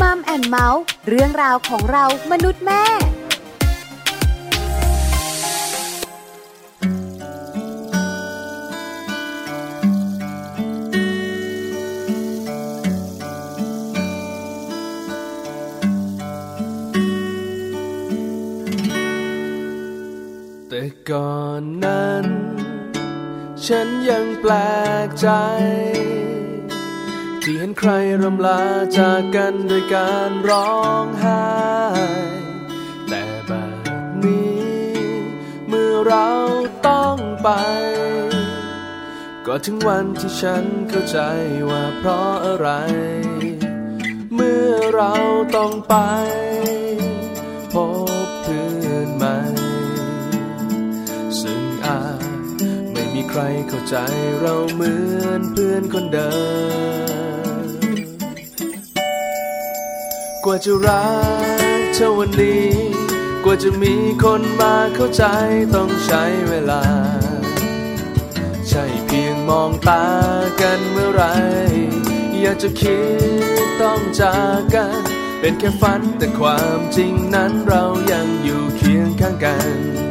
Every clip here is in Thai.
มัมแอนเมาส์เรื่องราวของเรามนุษย์แม่แต่ก่อนนั้น ฉันยังแปลกใจ รรำลาจากกันด้วยการร้องไห้ แต่แบบนี้ เมื่อเราต้องไป ก็ถึงวันที่ฉันเข้าใจว่าเพราะอะไร เมื่อเราต้องไป พบเพื่อนใหม่ ซึ่งอาจไม่มีใครเข้าใจเราเหมือนเพื่อนคนเดิม กว่าจะรักเธอวันนี้ กว่าจะมีคนมาเข้าใจต้องใช้เวลา ใช่เพียงมองตากันเมื่อไร อยากจะคิดต้องจากกัน เป็นแค่ฝันแต่ความจริงนั้นเรายังอยู่เคียงข้างกัน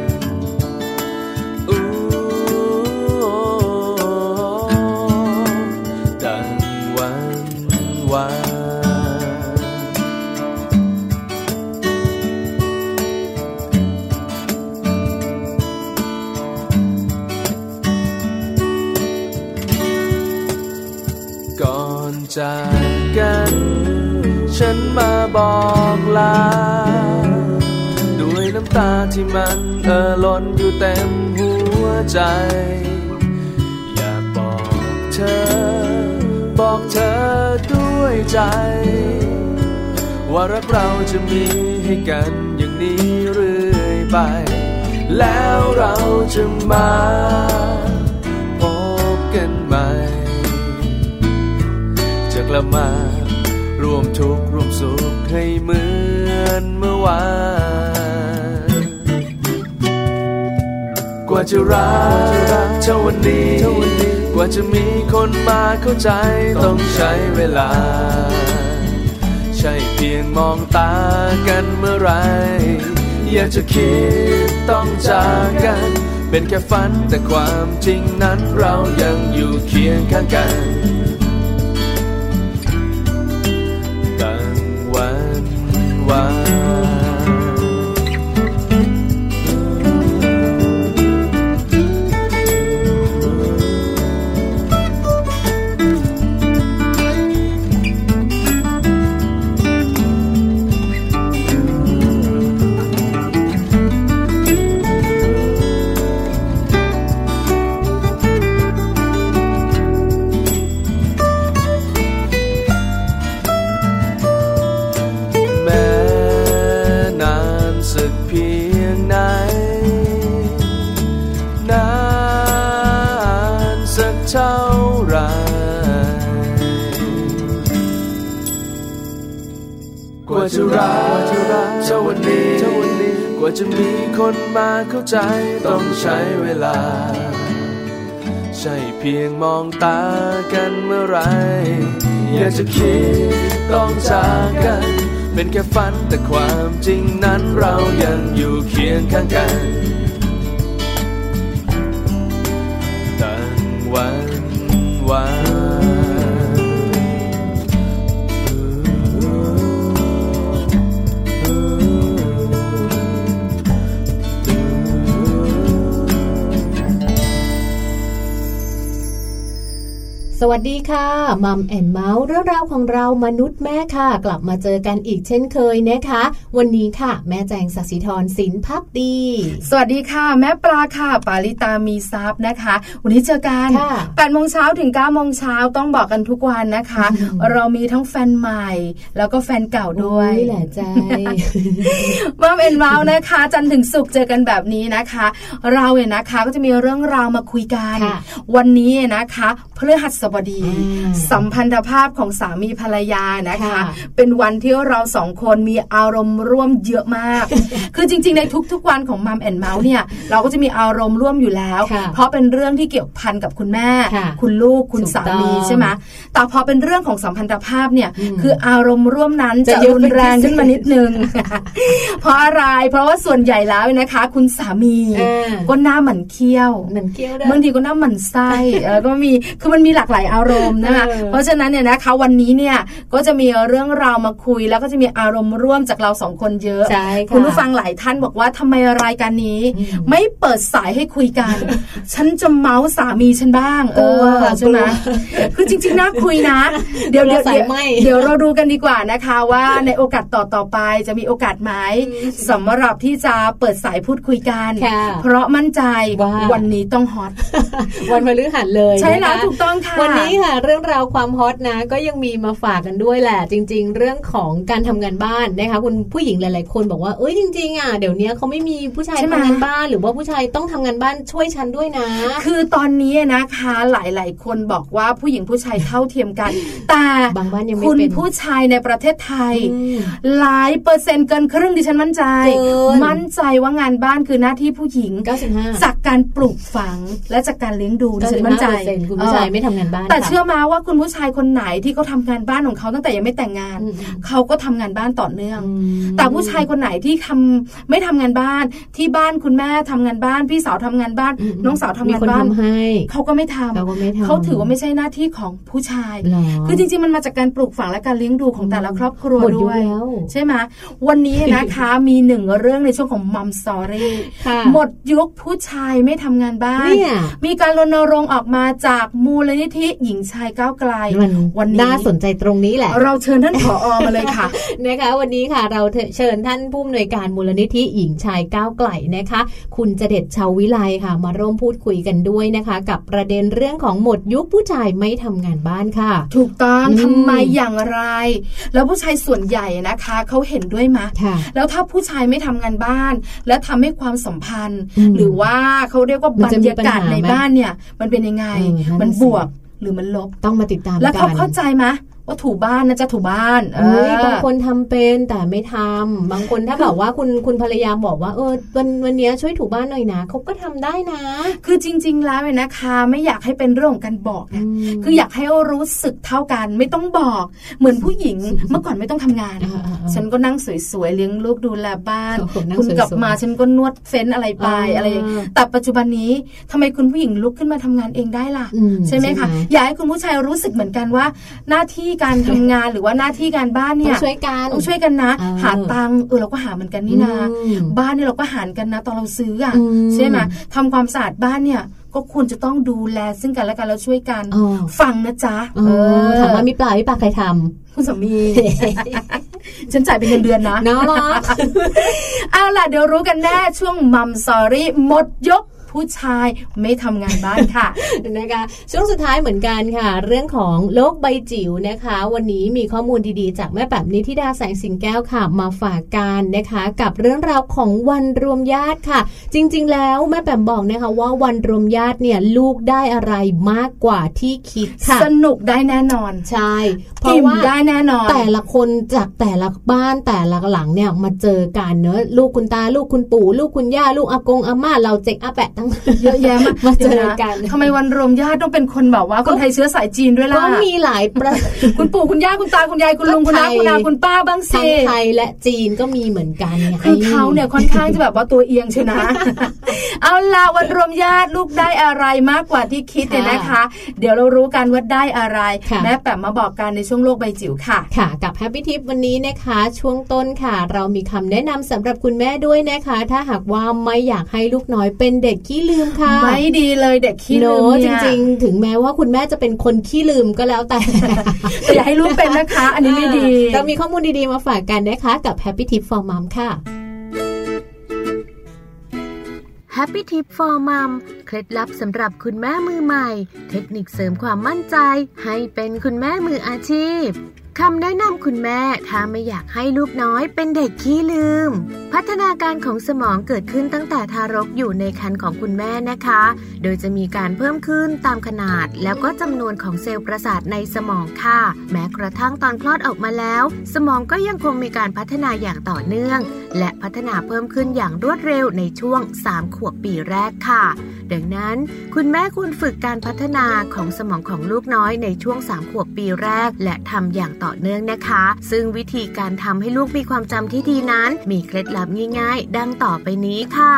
กัน ฉันมาบอกลา ด้วยน้ำตาที่มันเอ่อล้นอยู่เต็มหัวใจ อยากบอกเธอ บอกเธอด้วยใจ ว่ารักเราจะมีให้กันอย่างนี้เรื่อยไป แล้วเราจะมา จะมารวมทุกข์รวมสุขให้เหมือนเมื่อวาน กว่าจะรักเท่าวันนี้ กว่าจะมีคนมาเข้าใจต้องใช้เวลา ใช่เพียงมองตากันเมื่อไร อยากจะคิดต้องจากกัน เป็นแค่ฝันแต่ความจริงนั้นเรายังอยู่เคียงข้างกัน ว กว่าจะรักเท่าวันนี้ กว่าจะมีคนมาเข้าใจต้องใช้เวลา ใช่เพียงมองตากันเมื่อไร อยากจะคิดต้องจากกัน เป็นแค่ฝันแต่ความจริงนั้นเรายังอยู่เคียงข้างกันตั้งวัน วัสดีค่ะมัมแอนเมาส์เรื่องราวของเรามนุษย์แม่ค่ะ กลับมาเจอกันอีกเช่นเคยนะคะ วันนี้ค่ะ แม่แจงสัสิธรสินพักดี สวัสดีค่ะ แม่ปลาค่ะ ปาลิตามีซับนะคะ วันนี้เจอกันค่ะ8โมงเช้าถึง9โมงเช้าต้องบอกกันทุกวันนะคะ เรามีทั้งแฟนใหม่ แล้วก็แฟนเก่าด้วยนี่แหละใจมาเป็นเมาส์นะคะ จันทร์ถึงสุกร์เจอกันแบบนี้นะคะ เราเนี่ยนะคะก็จะมีเรื่องราวมาคุยกันค่ะวันนี้เนี่ยนะคะพฤหัสบดี สัมพันธภาพของสามีภรรยานะคะ เป็นวันที่เราสองคนมีอารมณ์ร่วมเยอะมาก คือจริง ๆ ในทุกๆวันของมัมแอนเมาส์เนี่ยเราก็จะมีอารมณ์ร่วมอยู่แล้ว เพราะเป็นเรื่องที่เกี่ยวพันกับคุณแม่ คุณลูกคุณสามีใช่ไหมแต่พอเป็นเรื่องของสัมพันธภาพเนี่ยคืออารมณ์ร่วมนั้นจะรุนแรงขึ้นมานิดนึง เพราะอะไร เพราะว่าส่วนใหญ่แล้วนะคะ คุณสามีก็หน้าหมันเคี้ยวหมันเคี้ยวบางทีก็หน้าหมันไส้ก็มีคือมันมีหลากหลายอารมณ์นะคะเพราะฉะนั้นเนี่ยนะคะวันนี้เนี่ยก็จะมีเรื่องราวมาคุย แล้วก็จะมีอารมณ์ร่วมจากเราสองคนเยอะคุณผู้ฟังหลายท่านบอกว่าทำไมรายการนี้ ไม่เปิดสายให้คุยกัน ฉันจะเมาส์สามีฉันบ้าง เออใช่ไหมคือจริงๆน่าคุยนะ เดี๋ยวเดี๋ยวเดี๋ยวเราดูกันดีกว่านะคะว่าในโอกาสต่อต่อไปจะมีโอกาสไหมสำหรับที่จะเปิดสายพูดคุยกัน เพราะมั่นใจวันนี้ต้องฮอตวันพฤหัสเลยใช่แล้วถูกต้องค่ะวันนี้ค่ะ เรื่องราวความฮอตนะ ก็ยังมีมาฝากกันด้วยแหละ จริง ๆ เรื่องของการทำงานบ้านนะคะคุณผู้หญิงหลายๆ คนบอกว่าเอ้ยจริงๆอะเดี๋ยวนี้เขาไม่มีผู้ชายทำงานบ้าน หรือว่าผู้ชายต้องทำงานบ้านช่วยฉันด้วยนะ คือตอนนี้นะคะ หลายๆ คนบอกว่าผู้หญิงผู้ชายเท่าเทียมกัน แต่บางบ้านยังไม่คุณผู้ชายในประเทศไทย หลายเปอร์เซ็นต์เกินครึ่งดิฉันมั่นใจ มั่นใจว่างานบ้านคือหน้าที่ผู้หญิงจากการปลูกฝังและจากการเลี้ยงดูดิฉันมั่นใจคุณผู้ชายไม่ทำงานบ้านแต่เชื่อมาว่าคุณผู้ชายคนไหนที่เขาทางานบ้านของเขาตั้งแต่ยังไม่แต่งงาน เขาก็ทำงานบ้านต่อเนื่อง แต่ผู้ชายคนไหนที่ทำไม่ทำงานบ้านที่บ้านคุณแม่ทำงานบ้าน พี่สาวทำงานบ้าน น้องสาวทำงานบ้านเขาก็ไม่ทำเขาถือว่าไม่ใช่หน้าที่ของผู้ชาย คือจริงๆมันมาจากการปลูกฝังและการเลี้ยงดูของแต่ละครอบครัวด้วยใช่ไหมวันนี้นะคะมีหนึ่งเรื่องในช่วงของมัมสอรี่หมดยุคผู้ชายไม่ทำงานบ้าน มีการรณรงค์ออกมาจากมูลนิธิหญิงชายก้าวไกลวันนี้น่าสนใจตรงนี้แหละ เราเชิญท่านผออมาเลยค่ะนะคะวันนี้ค่ะเราเชิญท่านผู้อำนวยการมูลนิธิหญิงชายก้าวไกลนะคะ คุณเจเด็ดชาววิไลค่ะ มาร่วมพูดคุยกันด้วยนะคะ กับประเด็นเรื่องของหมดยุคผู้ชายไม่ทำงานบ้านค่ะ ถูกต้องทำไมอย่างไร แล้วผู้ชายส่วนใหญ่นะคะเขาเห็นด้วยมะแล้วถ้าผู้ชายไม่ทำงานบ้าน และทำให้ความสัมพันธ์ หรือว่าเขาเรียกว่าบรรยากาศในบ้านเนี่ย มันเป็นยังไง มันบวก หรือมันลบต้องมาติดตามแล้วเขาเข้าใจไหม ว่าถูบ้านนะจะถูบ้านเออบางคนทำเป็นแต่ไม่ทำบางคนถ้าแบบว่าคุณคุณภรรยาบอกว่าเออวันวันนี้ช่วยถูบ้านหน่อยนะเขาก็ทำได้นะ คือจริง ๆ แล้วเนี่ยนะคะ ไม่อยากให้เป็นเรื่องของการบอกนะคืออยากให้รู้สึกเท่ากัน ไม่ต้องบอก เหมือนผู้หญิงเมื่อก่อนไม่ต้องทำงาน ฉันก็นั่งสวยๆเลี้ยงลูกดูแลบ้าน คุณกลับมาฉันก็นวดเฟ้นอะไรไปอะไรแต่ปัจจุบันนี้ทำไมคุณผู้หญิงลุกขึ้นมาทำงานเองได้ล่ะ ใช่ไหมคะอยากให้คุณผู้ชายรู้สึกเหมือนกันว่าหน้าที่การทำงานหรือว่าหน้าที่การบ้านเนี่ยช่วยกันต้องช่วยกันนะ หาตังเออเราก็หาเหมือนกันนี่นา บ้านเนี่ยเราก็หารกันนะ ตอนเราซื้ออะใช่ไหมทำความสะอาดบ้านเนี่ยก็ควรจะต้องดูแลซึ่งกันและกันแล้วช่วยกันฟังนะจ๊ะเออถามว่ามีปลาไม่ปลาใครทำคุณสามี ฉันจ่ายเป็นเงินเดือนนะเนาะเอาล่ะเดี๋ยวรู้กันแน่ช่วงมัมสอรี่หมดยก ผู้ชายไม่ทำงานบ้านค่ะนะคะช่วงสุดท้ายเหมือนกันค่ะ เรื่องของโลกใบจิ๋วนะคะ วันนี้มีข้อมูลดีๆ จากแม่แบบนิธิดาแสงสิงแก้วค่ะ มาฝากกันนะคะ กับเรื่องราวของวันรวมญาติค่ะ จริง ๆ แล้วแม่แบบบอกนะคะว่าวันรวมญาติเนี่ยลูกได้อะไรมากกว่าที่คิดค่ะสนุกได้แน่นอนใช่เพราะว่าได้แน่นอน แต่ละคนจากแต่ละบ้านแต่ละหลังเนี่ยมาเจอกันเนอะลูกคุณตาลูกคุณปู่ ลูกคุณย่าลูกอากงอาม่าเราเจ๊กอาแปะทั้งเยอะแยะมาเจอกันทำไมวันรวมญาติต้องเป็นคนแบบว่าคนไทยเชื้อสายจีนด้วยล่ะก็มีหลายประคุณปู่คุณย่าคุณตาคุณยายคุณลุงคุณน้าคุณอาคุณป้าบ้างสิไทยและจีนก็มีเหมือนกันคือเขาเนี่ยค่อนข้างจะแบบว่าตัวเอียงชนะ เอาล่ะวันรวมญาติลูกได้อะไรมากกว่าที่คิดเนี่ยนะคะ เดี๋ยวเรารู้กันว่าได้อะไรแม่แปมมาบอกกันในช่วงโลกใบจิ๋วค่ะค่ะ กับ Happy Tip วันนี้นะคะ ช่วงต้นค่ะ เรามีคำแนะนำสำหรับคุณแม่ด้วยนะคะ ถ้าหากว่าไม่อยากให้ลูกน้อยเป็นเด็กขี้ลืมค่ะไม่ดีเลยเด็กขี้ลืมจริง ๆ ถึงแม้ว่าคุณแม่จะเป็นคนขี้ลืมก็แล้วแต่แต่อย่าให้ลูกเป็นนะคะ อันนี้ไม่ดีเรามีข้อมูลดีๆมาฝากกันนะคะ กับ Happy Tip for Mom ค่ะ Happy Tip for Mom เคล็ดลับสำหรับคุณแม่มือใหม่ เทคนิคเสริมความมั่นใจ ให้เป็นคุณแม่มืออาชีพ คำแนะนำคุณแม่ถ้าไม่อยากให้ลูกน้อยเป็นเด็กขี้ลืม พัฒนาการของสมองเกิดขึ้นตั้งแต่ทารกอยู่ในครรภ์ของคุณแม่นะคะ โดยจะมีการเพิ่มขึ้นตามขนาด แล้วก็จำนวนของเซลล์ประสาทในสมองค่ะ แม้กระทั่งตอนคลอดออกมาแล้ว สมองก็ยังคงมีการพัฒนาอย่างต่อเนื่อง และพัฒนาเพิ่มขึ้นอย่างรวดเร็วในช่วง 3 ขวบปีแรกค่ะดังนั้น คุณแม่ควรฝึกการพัฒนาของสมองของลูกน้อยในช่วง 3 ขวบปีแรก และทำอย่างต่อเนื่องนะคะ ซึ่งวิธีการทำให้ลูกมีความจำที่ดีนั้น มีเคล็ดลับง่ายๆ ดังต่อไปนี้ค่ะ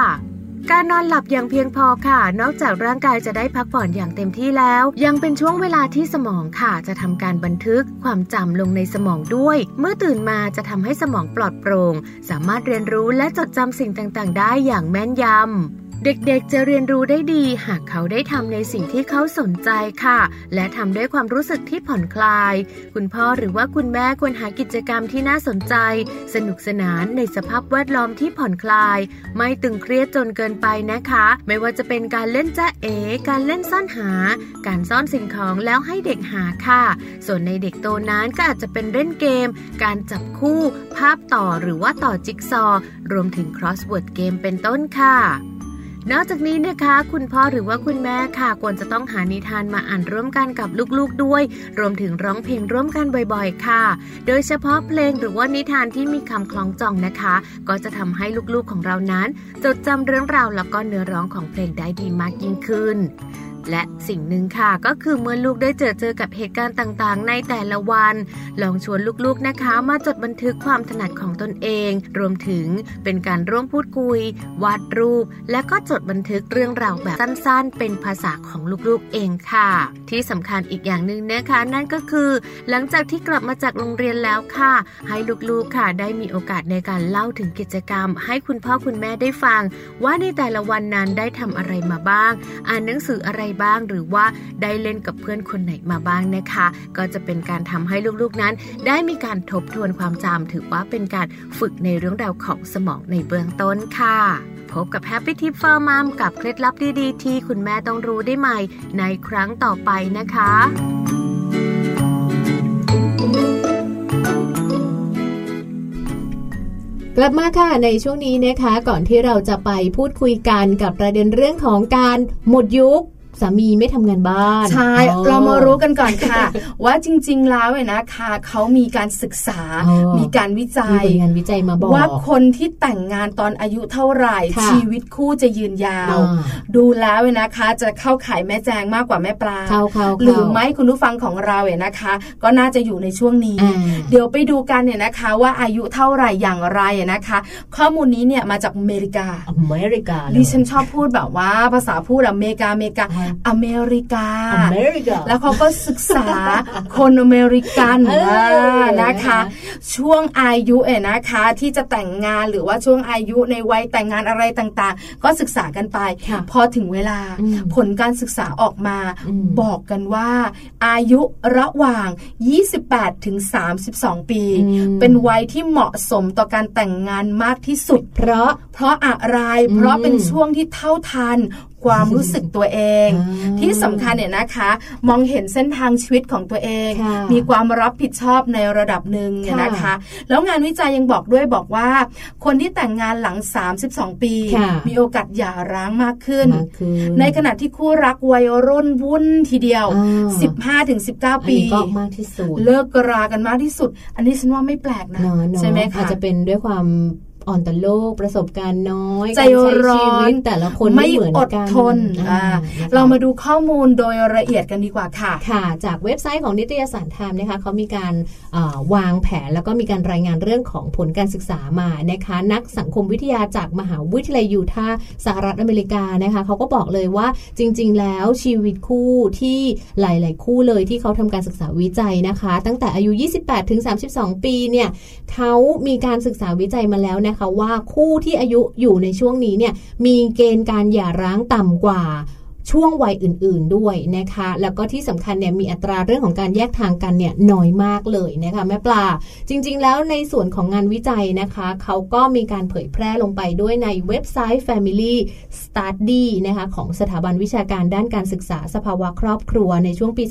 การนอนหลับอย่างเพียงพอค่ะ นอกจากร่างกายจะได้พักผ่อนอย่างเต็มที่แล้ว ยังเป็นช่วงเวลาที่สมองค่ะ จะทำการบันทึกความจำลงในสมองด้วย เมื่อตื่นมาจะทำให้สมองปลอดโปร่ง สามารถเรียนรู้และจดจำสิ่งต่างๆ ได้อย่างแม่นยำ เด็กๆ จะเรียนรู้ได้ดี หากเขาได้ทำในสิ่งที่เขาสนใจค่ะ และทำด้วยความรู้สึกที่ผ่อนคลาย คุณพ่อหรือว่าคุณแม่ควรหากิจกรรมที่น่าสนใจ สนุกสนานในสภาพแวดล้อมที่ผ่อนคลาย ไม่ตึงเครียดจนเกินไปนะคะ ไม่ว่าจะเป็นการเล่นจ้าเอ๋ การเล่นซ่อนหา การซ่อนสิ่งของแล้วให้เด็กหาค่ะ ส่วนในเด็กโตนั้นก็อาจจะเป็นเล่นเกม การจับคู่ ภาพต่อหรือว่าต่อจิ๊กซอว์รวมถึง crossword เกมเป็นต้นค่ะ นอกจากนี้นะคะ คุณพ่อหรือว่าคุณแม่ค่ะควรจะต้องหานิทานมาอ่านร่วมกันกับลูกๆด้วย รวมถึงร้องเพลงร่วมกันบ่อยๆ ค่ะ โดยเฉพาะเพลงหรือว่านิทานที่มีคำคล้องจองนะคะ ก็จะทำให้ลูกๆของเรานั้น จดจำเรื่องราวแล้วก็เนื้อร้องของเพลงได้ดีมากยิ่งขึ้น และสิ่งหนึ่งค่ะก็คือเมื่อลูกได้เจอเจอกับเหตุการณ์ต่างๆ ในแต่ละวัน ลองชวนลูกๆนะคะ มาจดบันทึกความถนัดของตนเอง รวมถึงเป็นการร่วมพูดคุย วาดรูป และก็จดบันทึกเรื่องราวแบบสั้นๆ เป็นภาษาของลูกๆเองค่ะ ที่สำคัญอีกอย่างหนึ่งนะคะนั่นก็คือ หลังจากที่กลับมาจากโรงเรียนแล้วค่ะ ให้ลูกๆค่ะได้มีโอกาสในการเล่าถึงกิจกรรม ให้คุณพ่อคุณแม่ได้ฟัง ว่าในแต่ละวันนั้นได้ทำอะไรมาบ้าง อ่านหนังสืออะไรบ้าง หรือว่าได้เล่นกับเพื่อนคนไหนมาบ้างนะคะ ก็จะเป็นการทำให้ลูกๆนั้น ได้มีการทบทวนความจำถือว่าเป็นการฝึกในเรื่องราวของสมองในเบื้องต้นค่ะพบกับ Happy Tip for Mom กับเคล็ดลับดีๆ ที่คุณแม่ต้องรู้ได้ใหม่ ในครั้งต่อไปนะคะกลับมาค่ะในช่วงนี้นะคะ ก่อนที่เราจะไปพูดคุยกันกับประเด็นเรื่องของการหมดยุค สามีไม่ทำงานบ้าน ใช่อ๋อเรามารู้กันก่อนค่ะ ว่าจริง ๆ แล้วเนี่ยนะคะเขามีการศึกษาอ๋อมีการวิจัมียผลงานวิจัยมาบอกว่าคนที่แต่งงานตอนอายุเท่าไหร่ค่ะชีวิตคู่จะยืนยาวอ่าดูแล้วเนี่ยนะคะ จะเข้าขายแม่แจงมากกว่าแม่ปลาเข้าเข้าหรือไม่คุณผู้ฟังของเราเนี่ยนะคะ ก็น่าจะอยู่ในช่วงนี้อ่าเดี๋ยวไปดูกันเนี่ยนะคะ ว่าอายุเท่าไหร่อย่างไรอะนะคะ ข้อมูลนี้เนี่ยมาจากอเมริกาอเมริกาเลยดิฉันชอบพูดแบบว่าภาษาพูดอเมริกาอเมริกาอ่าอเมริกาอเมริกา แล้วเขาก็ศึกษาคนอเมริกันเออนะคะ ช่วงอายุเอ๋นะคะที่จะแต่งงานหรือว่าช่วงอายุในวัยแต่งงานอะไรต่างๆ ก็ศึกษากันไปค่ะพอถึงเวลาอืมผลการศึกษาออกมาอืมบอกกันว่า อายุระหว่าง 28ถึง32 ปีอืมเป็นวัยที่เหมาะสมต่อการแต่งงานมากที่สุด เพราะเพราะอะไรอืมเพราะเป็นช่วงที่เท่าทัน ความรู้สึกตัวเองอ่าที่สำคัญเนี่ยนะคะ มองเห็นเส้นทางชีวิตของตัวเองค่ะมีความรับผิดชอบในระดับหนึ่งเนี่ยนะคะ แล้วงานวิจัยยังบอกด้วยบอกว่า คนที่แต่งงานหลัง 32 ปีค่ะมีโอกาสหย่าร้างมากขึ้นมากขึ้น ในขณะที่คู่รักวัยรุ่นวุ่นทีเดียวอ่า15-19 ปีอันนี้ก็มากที่สุดเลิกรากันมากที่สุด อันนี้ฉันว่าไม่แปลกนะเนาะเนาะใช่ไหมอาจคะจะเป็นด้วยความ อ่อนต่อโลกประสบการณ์น้อยใจการใช้ร้อนชีวิตแต่ละคนไม่ไม่เหมือนอดกันทนอ่านะคะเรามาดูข้อมูลโดยละเอียดกันดีกว่าค่ะค่ะ จากเว็บไซต์ของนิตยสารไทม์นะคะเขามีการเอ่อวางแผนแล้วก็มีการรายงานเรื่องของผลการศึกษามานะคะนักสังคมวิทยาจากมหาวิทยาลัยยูทาห์สหรัฐอเมริกานะคะเขาก็บอกเลยว่าจริง ๆ แล้วชีวิตคู่ที่หลาย ๆ คู่เลยที่เขาทำการศึกษาวิจัยนะคะ ตั้งแต่อายุ 28 ถึง 32 ปีเนี่ยเขามีการศึกษาวิจัยมาแล้วนะคะว่าคู่ที่อายุอยู่ในช่วงนี้เนี่ยมีเกณฑ์การหย่าร้างต่ำกว่า ช่วงวัยอื่น ๆด้วยนะคะ แล้วก็ที่สำคัญเนี่ยมีอัตราเรื่องของการแยกทางกันเนี่ยน้อยมากเลยนะคะแม่ปลา จริง ๆ แล้วในส่วนของงานวิจัยนะคะเขาก็มีการเผยแพร่ลงไปด้วยในเว็บไซต์ Family Study นะคะของสถาบันวิชาการด้านการศึกษาสภาวะครอบครัวในช่วงปี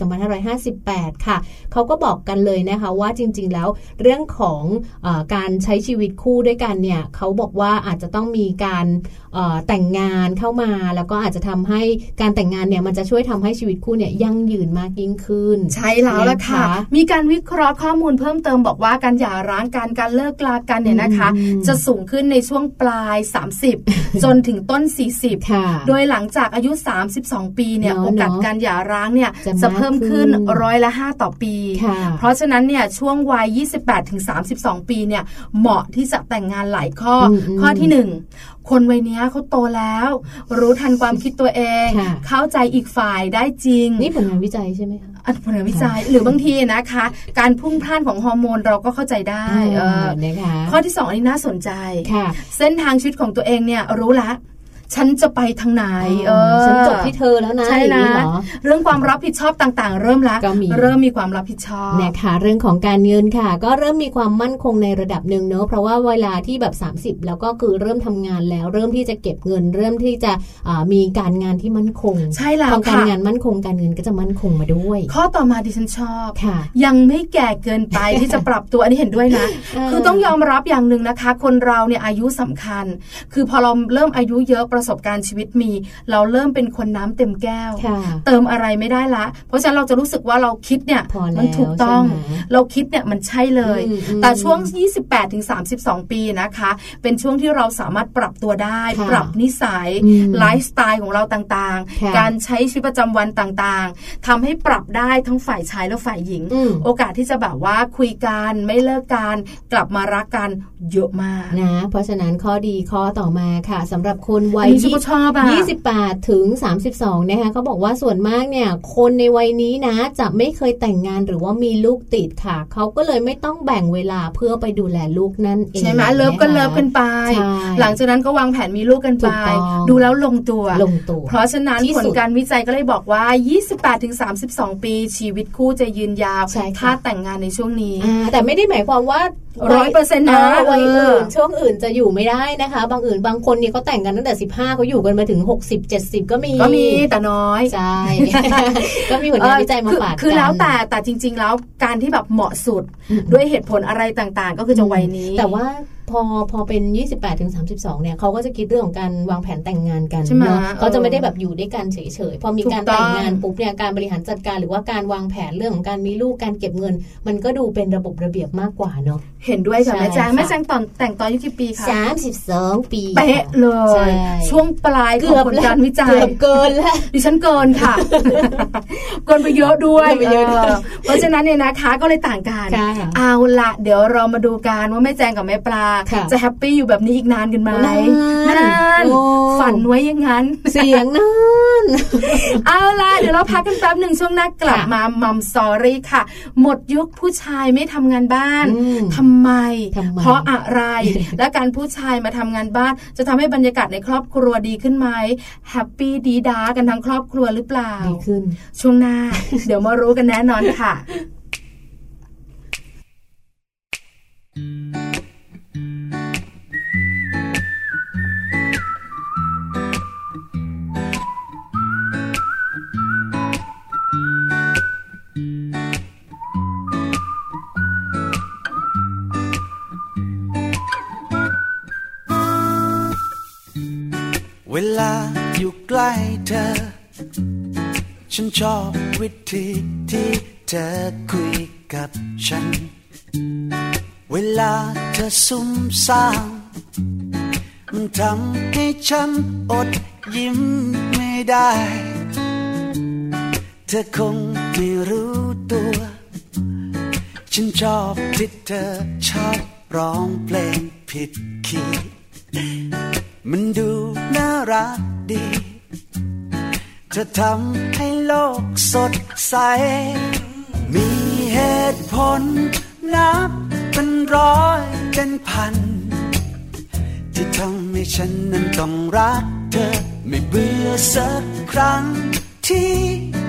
2558 ค่ะ เขาก็บอกกันเลยนะคะว่าจริง ๆ แล้วเรื่องของอการใช้ชีวิตคู่ด้วยกันเนี่ยเขาบอกว่าอาจจะต้องมีการแต่งงานเข้ามา แล้วก็อาจจะทำให้การแต่งงานเนี่ยมันจะช่วยทำให้ชีวิตคู่เนี่ยยั่งยืนมากยิ่งขึ้น ใช่แล้วละค่ะ มีการวิเคราะห์ข้อมูลเพิ่มเติมบอกว่าการหย่าร้างการการเลิกลากันเนี่ยนะคะ จะสูงขึ้นในช่วงปลาย 30 จนถึงต้น 40 โดยหลังจากอายุ 32 ปีเนี่ยโอกาสการหย่าร้างเนี่ยจะเพิ่มขึ้นร้อยละ 5 ต่อปี เพราะฉะนั้นเนี่ยช่วงวัย 28ถึง32 ปีเนี่ยเหมาะที่จะแต่งงานหลายข้อข้อที่ 1 คนวัยนี้เขาโตแล้ว รู้ทันความคิดตัวเอง เข้าใจอีกฝ่ายได้จริง นี่ผลงานวิจัยใช่ไหมคะผลงานวิจัยหรือบางทีนะคะ การพุ่งพล่านของฮอร์โมนเราก็เข้าใจได้เออข้อที่สองอันนี้น่าสนใจ เส้นทางชีวิตของตัวเองเนี่ยรู้ละ ฉันจะไปทางไหน เออฉันจบที่เธอแล้วนะใช่นะ เรื่องความรับผิดชอบต่างๆ เริ่มละเริ่มมีความรับผิดชอบนะคะเรื่องของการเงินค่ะ ก็เริ่มมีความมั่นคงในระดับหนึ่งเนอะเพราะว่าเวลาที่แบบ 30 แล้วก็คือเริ่มทำงานแล้ว เริ่มที่จะเก็บเงิน เริ่มที่จะมีการงานที่มั่นคง ใช่แล้วค่ะการงานมั่นคงการเงินก็จะมั่นคงมาด้วย ข้อต่อมาดิฉันชอบค่ะ ยังไม่แก่เกินไปที่จะปรับตัวอันนี้เห็นด้วยนะ คือต้องยอมรับอย่างหนึ่งนะคะ คนเราเนี่ยอายุสำคัญ คือพอเราเริ่มอายุเยอะประสบการณ์ชีวิตมี เราเริ่มเป็นคนน้ำเต็มแก้ว เติมอะไรไม่ได้ละ เพราะฉะนั้นเราจะรู้สึกว่าเราคิดเนี่ยมันถูกต้อง เราคิดเนี่ยมันใช่เลย แต่ช่วง 28ถึง32 ปีนะคะ เป็นช่วงที่เราสามารถปรับตัวได้ ปรับนิสัยไลฟ์สไตล์ของเราต่างๆ การใช้ชีวิตประจำวันต่างๆทำให้ปรับได้ทั้งฝ่ายชายและฝ่ายหญิง โอกาสที่จะแบบว่าคุยกันไม่เลิกกันกลับมารักกันเยอะมากนะ เพราะฉะนั้นข้อดีข้อต่อมาค่ะสำหรับคนวัยที่ชอบอะ28 ถึง 32 นะคะเขาบอกว่าส่วนมากเนี่ย คนในวัยนี้นะ จะไม่เคยแต่งงานหรือว่ามีลูกติดค่ะ เขาก็เลยไม่ต้องแบ่งเวลาเพื่อไปดูแลลูกนั่นเอง ใช่ไหม love ก็ love กันไป หลังจากนั้นก็วางแผนมีลูกกันไป ดูแล้วลงตัว ลงตัว เพราะฉะนั้นผลการวิจัยก็เลยบอกว่า 28 ถึง 32 ปี ชีวิตคู่จะยืนยาว ถ้าแต่งงานในช่วงนี้ แต่ไม่ได้หมายความว่า ร้อยเปอร์เซ็นต์นะวัยอื่นช่วงอื่นจะอยู่ไม่ได้นะคะ บางอื่นบางคนเนี่ยเขาแต่งกันตั้งแต่สิบห้าเขาอยู่กันมาถึงหกสิบเจ็ดสิบก็มีก็มีแต่น้อยใช่ก็มีผลงานวิจัยมาฝากคือแล้วแต่แต่จริง ๆ แล้วการที่แบบเหมาะสุดด้วยเหตุผลอะไรต่างๆ ก็คือจะวัยนี้ แต่ว่า พอพอเป็น 28ถึง32 เนี่ยเขาก็จะคิดเรื่องของการวางแผนแต่งงานกันเนาะเขาจะไม่ได้แบบอยู่ด้วยกันเฉยๆ พอมีการแต่งงานปุ๊บเนี่ยการบริหารจัดการหรือว่าการวางแผนเรื่องของการมีลูกการเก็บเงิน มันก็ดูเป็นระบบระเบียบมากกว่าเนาะเห็นด้วยค่ะแม่แจ้งแม่แจ้งตอนแต่งตอนยุกี่ปีคะ32 ปีเป๊ะเลย ช่วงปลายของผลการวิจัยเกินแล้วดิฉันเกินค่ะเกินไปเยอะด้วยเพราะฉะนั้นเนี่ยนะคะก็เลยต่างกันเอาละเดี๋ยวเรามาดูกันว่าแม่แจงกับแม่ปลาจะ happy อยู่แบบนี้อีกนานกันไหมนานฝันไว้ยังงั้น เสียงนั่นเอาล่ะเดี๋ยวเราพักกันแป๊บหนึ่งช่วงหน้ากลับมา Mom's Story ค่ะ หมดยุคผู้ชายไม่ทำงานบ้านทำไม เพราะอะไร และการผู้ชายมาทำงานบ้าน จะทำให้บรรยากาศในครอบครัวดีขึ้นไหมแฮปปี้ดีดากันทั้งครอบครัวหรือเปล่าดีขึ้น ช่วงหน้า เดี๋ยวมารู้กันแน่นอนค่ะ เวลาอยู่ใกล้เธอ ฉันชอบวิธีที่เธอคุยกับฉัน เวลาเธอซุ่มซ่ามมันทำให้ฉันอดยิ้มไม่ได้ เธอคงไม่รู้ตัว ฉันชอบที่เธอชอบร้องเพลงผิดคีย์ มันดูน่ารักดีจะทำให้โลกสดใส มีเหตุผลนับเป็นร้อยเป็นพัน ที่ทำให้ฉันนั้นต้องรักเธอ ไม่เบื่อสักครั้ง ที่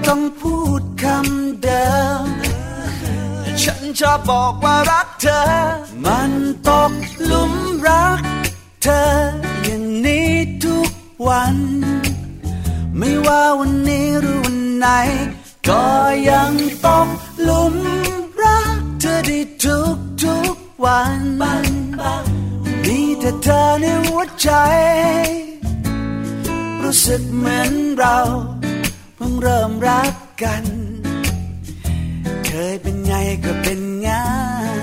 ต้องพูดคำเดิม ฉันชอบบอกว่ารักเธอ มันตกหลุมรัก ไม่ว่าวันนี้หรือวันไหน ก็ยังตกหลุมรักเธอได้ทุกทุกวันมีแต่เธอในหัวใจ รู้สึกเหมือนเราเพิ่งเริ่มรักกัน เคยเป็นไงก็เป็นงา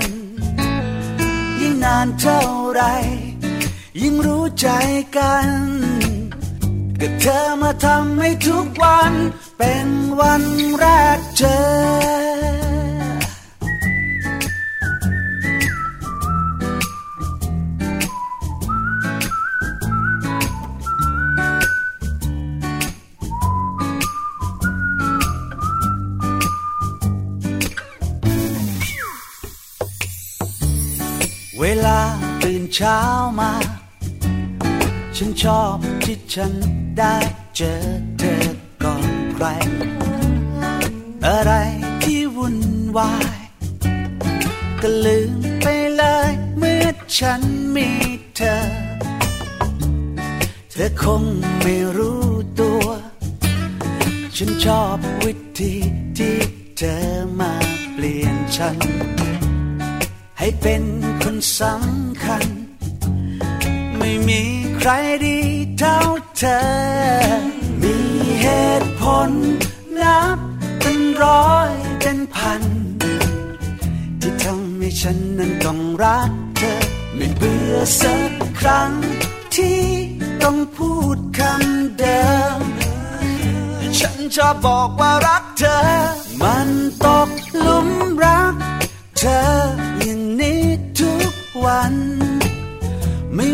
น ยิ่งนานเท่าไร ยิ่งรู้ใจกัน ก็เธอมาทำให้ทุกวัน เป็นวันแรกเจอเวลาตื่นเช้ามา ฉันชอบที่ฉัน ได้เจอเธอก่อนใคร อะไรที่วุ่นวาย ก็ลืมไปเลยเมื่อฉันมีเธอ เธอคงไม่รู้ตัว ฉันชอบวิธีที่เธอมาเปลี่ยนฉัน ให้เป็นคนสำคัญ ไม่มี ใครดีเท่าเธอ มีเหตุผลนับเป็นร้อยเป็นพัน ที่ทำให้ฉันนั้นต้องรักเธอ ไม่เบื่อสักครั้ง ที่ต้องพูดคำเดิม ฉันชอบบอกว่ารักเธอ มันตกหลุมรัก เธออย่างนี้ทุกวัน